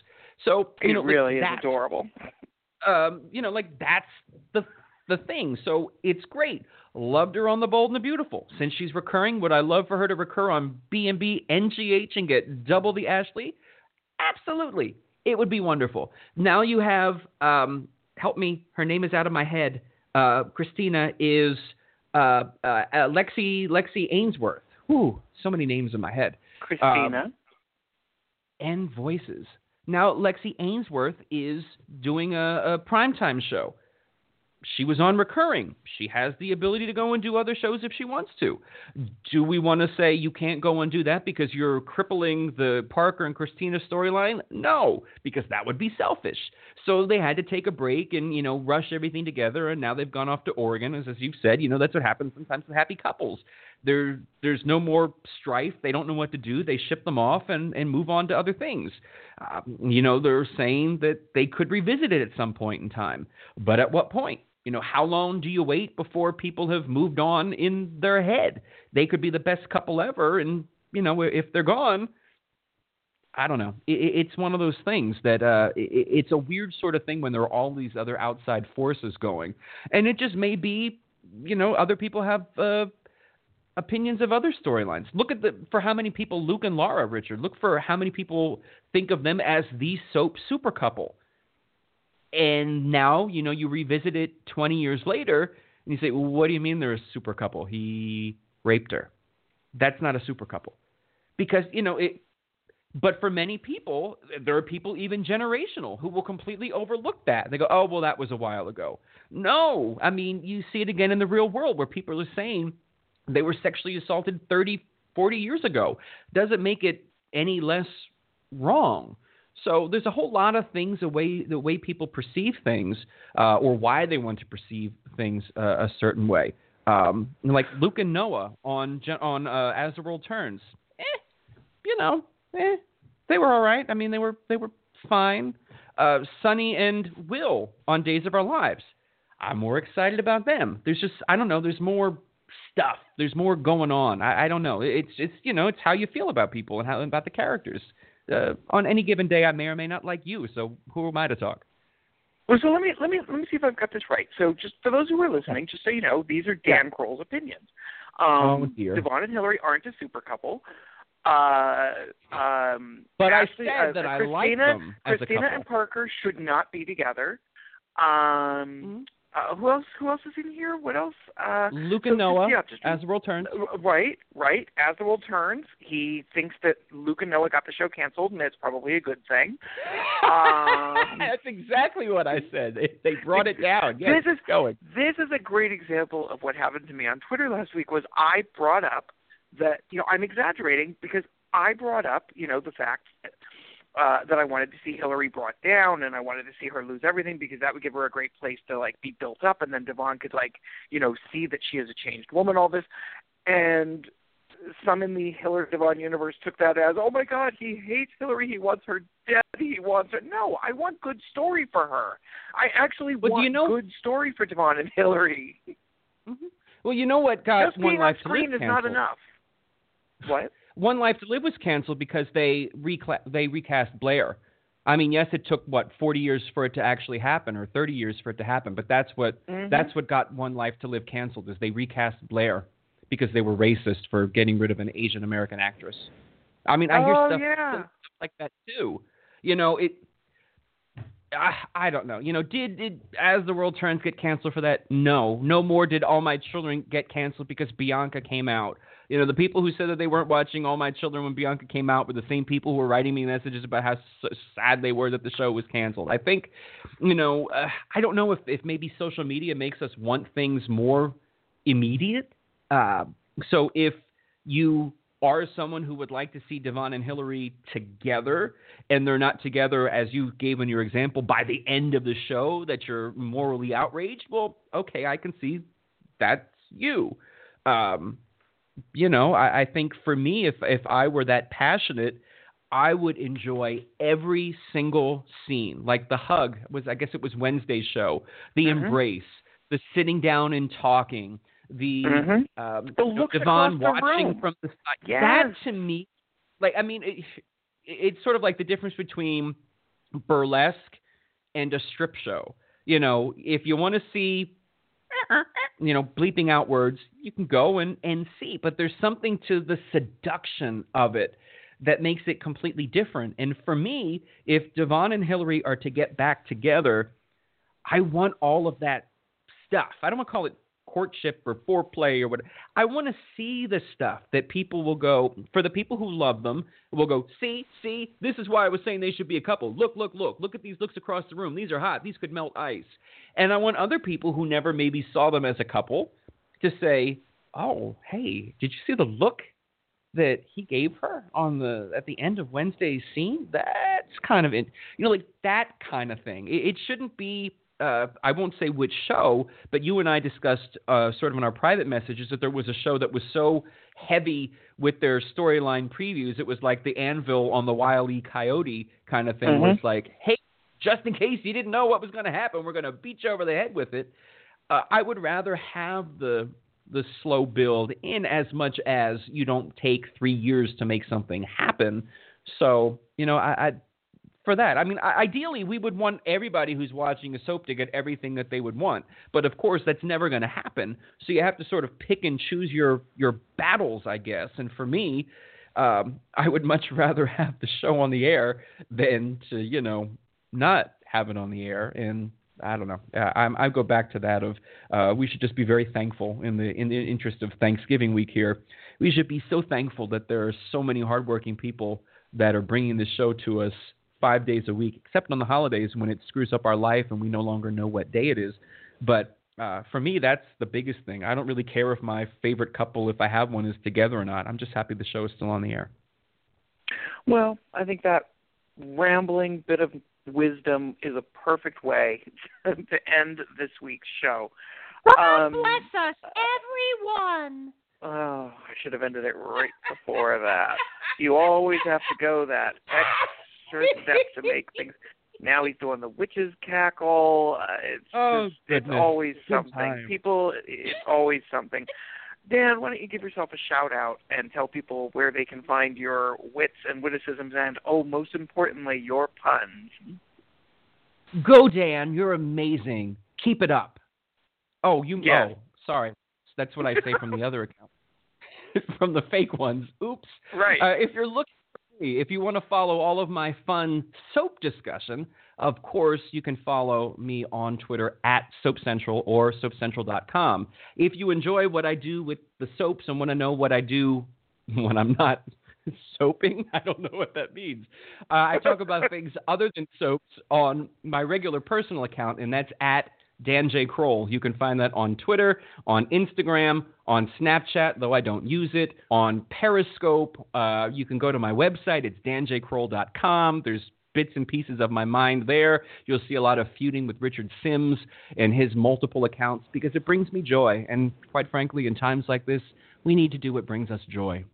So you it know, like, really is adorable. Um, you know, like that's the the thing. So it's great. Loved her on The Bold and the Beautiful. Since she's recurring, would I love for her to recur on B and B and GH and get double the Ashley? Absolutely. It would be wonderful. Now you have um, help me. Her name is out of my head. Uh, Kristina is uh, uh, Lexi Lexi Ainsworth. Whew, so many names in my head. Kristina. and voices. Now, Lexi Ainsworth is doing a, a primetime show. She was on recurring. She has the ability to go and do other shows if she wants to. Do we want to say you can't go and do that because you're crippling the Parker and Kristina storyline? No, because that would be selfish. So they had to take a break and, you know, rush everything together and now they've gone off to Oregon as as you've said, you know, that's what happens sometimes with happy couples. There there's no more strife. They don't know what to do. They ship them off and and move on to other things. Um, you know, they're saying that they could revisit it at some point in time. But at what point? You know, how long do you wait before people have moved on in their head? They could be the best couple ever, and you know, if they're gone, I don't know. It, it's one of those things that uh, it, it's a weird sort of thing when there are all these other outside forces going, and it just may be, you know, other people have uh, opinions of other storylines. Look at the for how many people Luke and Laura, Richard. Look for how many people think of them as the soap super couple. And now, you know, you revisit it 20 years later and you say, well, what do you mean they're a super couple? He raped her. That's not a super couple. Because, you know, it but for many people, there are people even generational who will completely overlook that. They go, "Oh, well, that was a while ago." No, I mean, you see it again in the real world where people are saying they were sexually assaulted 30, 40 years ago. Doesn't make it any less wrong. So there's a whole lot of things the way the way people perceive things uh, or why they want to perceive things uh, a certain way. Um, like Luke and Noah on on uh, As the World Turns. Eh, you know, eh, they were all right. I mean, they were they were fine. Uh, Sonny and Will on Days of Our Lives. I'm more excited about them. There's just I don't know. There's more stuff. There's more going on. I, I don't know. It's it's you know it's how you feel about people and how about the characters. Uh, on any given day, I may or may not like you. So who am I to talk? Well, so let me let me let me see if I've got this right. So just for those who are listening, just so you know, these are Dan yeah. Kroll's opinions. Um, oh dear. Devon and Hilary aren't a super couple. Uh, um, but Ashley, I said uh, that I like them as Kristina and Parker should not be together. Um, mm-hmm. Uh, who else? Who else is in here? What else? Uh, Luke so, and Noah. Yeah, just, as the world turns. Right, right. As the world turns, he thinks that Luke and Noah got the show canceled, and it's probably a good thing. [LAUGHS] Um, That's exactly what I said. They, they brought it down. [LAUGHS] Yes, this is going. This is a great example of what happened to me on Twitter last week. Was I brought up that you know I'm exaggerating because I brought up you know the fact uh, that I wanted to see Hilary brought down, and I wanted to see her lose everything because that would give her a great place to like be built up, and then Devon could like you know see that she is a changed woman. All this, and some in the Hilary Devon universe took that as, oh my God, he hates Hilary, he wants her dead, he wants her. No, I want good story for her. I actually But want you know- good story for Devon and Hilary. Well, you know what got Just One Life on screen is canceled? not enough. What? One Life to Live was canceled because they recla- they recast Blair. I mean, yes, it took what 40 years for it to actually happen, or 30 years for it to happen. But that's what Mhm. that's what got One Life to Live canceled is they recast Blair because they were racist for getting rid of an Asian American actress. I mean, I hear oh stuff, yeah. stuff like that too. You know, it. I, I don't know. You know, did did As the World Turns get canceled for that? No, no more did All My Children get canceled because Bianca came out. You know, the people who said that they weren't watching All My Children when Bianca came out were the same people who were writing me messages about how s- sad they were that the show was canceled. I think, you know, uh, I don't know if if maybe social media makes us want things more immediate. Uh, so if you are someone who would like to see Devon and Hilary together, and they're not together, as you gave in your example, by the end of the show, that you're morally outraged, well, okay, I can see that's you. Um, you know, I, I think for me, if if I were that passionate, I would enjoy every single scene. Like the hug was, I guess it was Wednesday's show, the Mhm. embrace, the sitting down and talking, the Mhm. um, The looks Devon watching room. from the side. Yes. That to me, like I mean, it, it's sort of like the difference between burlesque and a strip show. You know, if you want to see, you know, bleeping out words, you can go and and see. But there's something to the seduction of it that makes it completely different. And for me, if Devon and Hilary are to get back together, I want all of that stuff. I don't want to call it courtship or foreplay or whatever. I want to see the stuff that people will go for the people who love them will go, see, see, this is why I was saying they should be a couple. Look, look, look, look at these looks across the room. These are hot. These could melt ice. And I want other people who never maybe saw them as a couple to say, Oh, hey, did you see the look that he gave her on the at the end of Wednesday's scene? That's kind of it. you know, like that kind of thing. It, it shouldn't be uh, I won't say which show, but you and I discussed uh, sort of in our private messages that there was a show that was so heavy with their storyline previews. It was like the anvil on the Wile E. Coyote kind of thing. Mhm. Where it's like, hey, just in case you didn't know what was going to happen, we're going to beat you over the head with it. Uh, I would rather have the the slow build in as much as you don't take three years to make something happen. So you know, I, I for that. I mean, ideally, we would want everybody who's watching a soap to get everything that they would want, but of course, that's never going to happen. So you have to sort of pick and choose your your battles, I guess. And for me, um, I would much [LAUGHS] rather have the show on the air than to, you know, not have it on the air. And I don't know. I, I go back to that of uh, we should just be very thankful in the in the interest of Thanksgiving week here. We should be so thankful that there are so many hardworking people that are bringing this show to us five days a week, except on the holidays when it screws up our life and we no longer know what day it is. But uh, for me, that's the biggest thing. I don't really care if my favorite couple, if I have one, is together or not. I'm just happy the show is still on the air. Well, I think that rambling bit of wisdom is a perfect way [LAUGHS] to end this week's show. God um, bless us, everyone. Oh, I should have ended it right before that. You always have to go that [LAUGHS] extra step to make things. [LAUGHS] Now he's doing the witch's cackle. Uh, it's oh, just, it's always something. People, it's always something. Dan, why don't you give yourself a shout out and tell people where they can find your wits and witticisms and, oh, most importantly, your puns? Go, Dan. You're amazing. Keep it up. Oh, you. Yeah. Oh, sorry. That's what I say from the other account. [LAUGHS] from the fake ones. Oops. Right. Uh, if you're looking for me, if you want to follow all of my fun soap discussion, of course, you can follow me on Twitter at Soap Central or SoapCentral.com. If you enjoy what I do with the soaps and want to know what I do [LAUGHS] when I'm not [LAUGHS] soaping, I don't know what that means. Uh, I talk about [LAUGHS] things other than soaps on my regular personal account, and that's at Dan J. Kroll. You can find that on Twitter, on Instagram, on Snapchat, though I don't use it, on Periscope. Uh, you can go to my website. It's danjkroll.com. There's bits and pieces of my mind there. You'll see a lot of feuding with Richard Simms and his multiple accounts because it brings me joy. And quite frankly, in times like this, we need to do what brings us joy.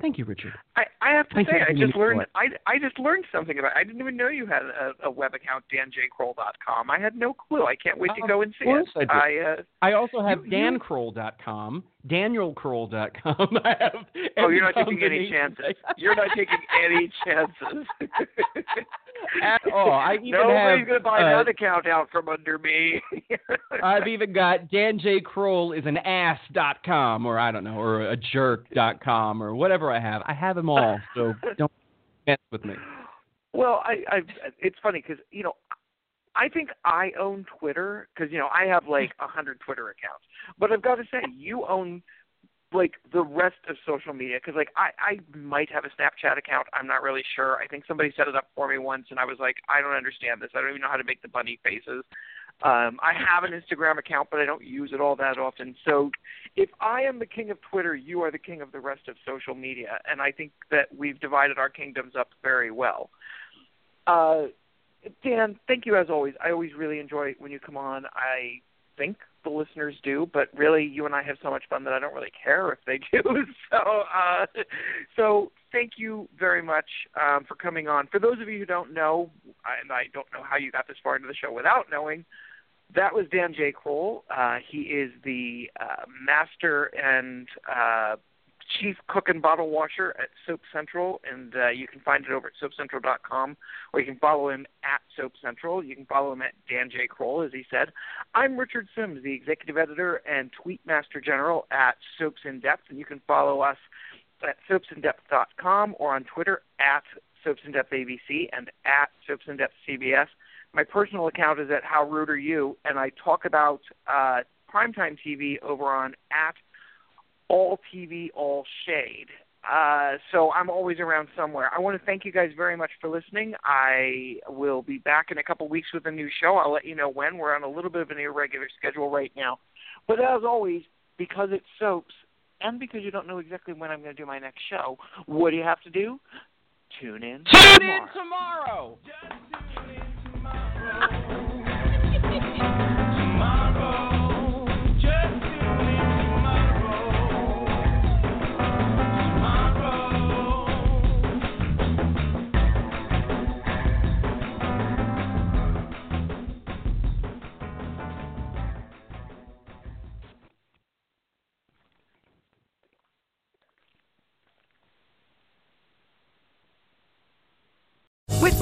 Thank you, Richard. I, I have to Thank say, I just learned. I, I just learned something about. I didn't even know you had a, a web account, danjkroll.com. I had no clue. I can't wait to go and see it. I, do. I, uh, I also have dankroll.com, danielkroll.com. [LAUGHS] I have. Oh, you're not taking any chances. You're not taking any chances. [LAUGHS] At all. I even have. Nobody's have, gonna buy uh, that account out from under me. [LAUGHS] I've even got Dan J. Kroll is an ass dot com or I don't know, or a jerk dot com or whatever I have. I have them all, so [LAUGHS] don't mess with me. Well, I, I it's funny because you know I think I own Twitter because you know I have like a hundred Twitter accounts, but I've got to say you own like the rest of social media because like I I might have a Snapchat account. I'm not really sure. I think somebody set it up for me once, and I was like, I don't understand this. I don't even know how to make the bunny faces. Um, I have an Instagram account, but I don't use it all that often. So, if I am the king of Twitter, you are the king of the rest of social media, and I think that we've divided our kingdoms up very well. Uh, Dan, thank you as always. I always really enjoy when you come on. I think the listeners do, but really, you and I have so much fun that I don't really care if they [LAUGHS] do. so, uh, so thank you very much um, for coming on. For those of you who don't know, and I don't know how you got this far into the show without knowing, that was Dan J. Kroll. Uh, he is the uh, master and uh, chief cook and bottle washer at Soap Central, and uh, you can find it over at soapcentral.com, or you can follow him at Soap Central. You can follow him at Dan J. Kroll, as he said. I'm Richard Simms, the executive editor and tweet master general at Soaps in Depth, and you can follow us at soapsindepth.com or on Twitter at Soaps in Depth ABC and at Soaps in Depth CBS. My personal account is at How Rude Are You, and I talk about uh, primetime TV over on at all TV, all shade. Uh, so I'm always around somewhere. I want to thank you guys very much for listening. I will be back in a couple weeks with a new show. I'll let you know when. We're on a little bit of an irregular schedule right now. But as always, because it's soaps, and because you don't know exactly when I'm going to do my next show, what do you have to do? Tune in. Tune tomorrow. in tomorrow.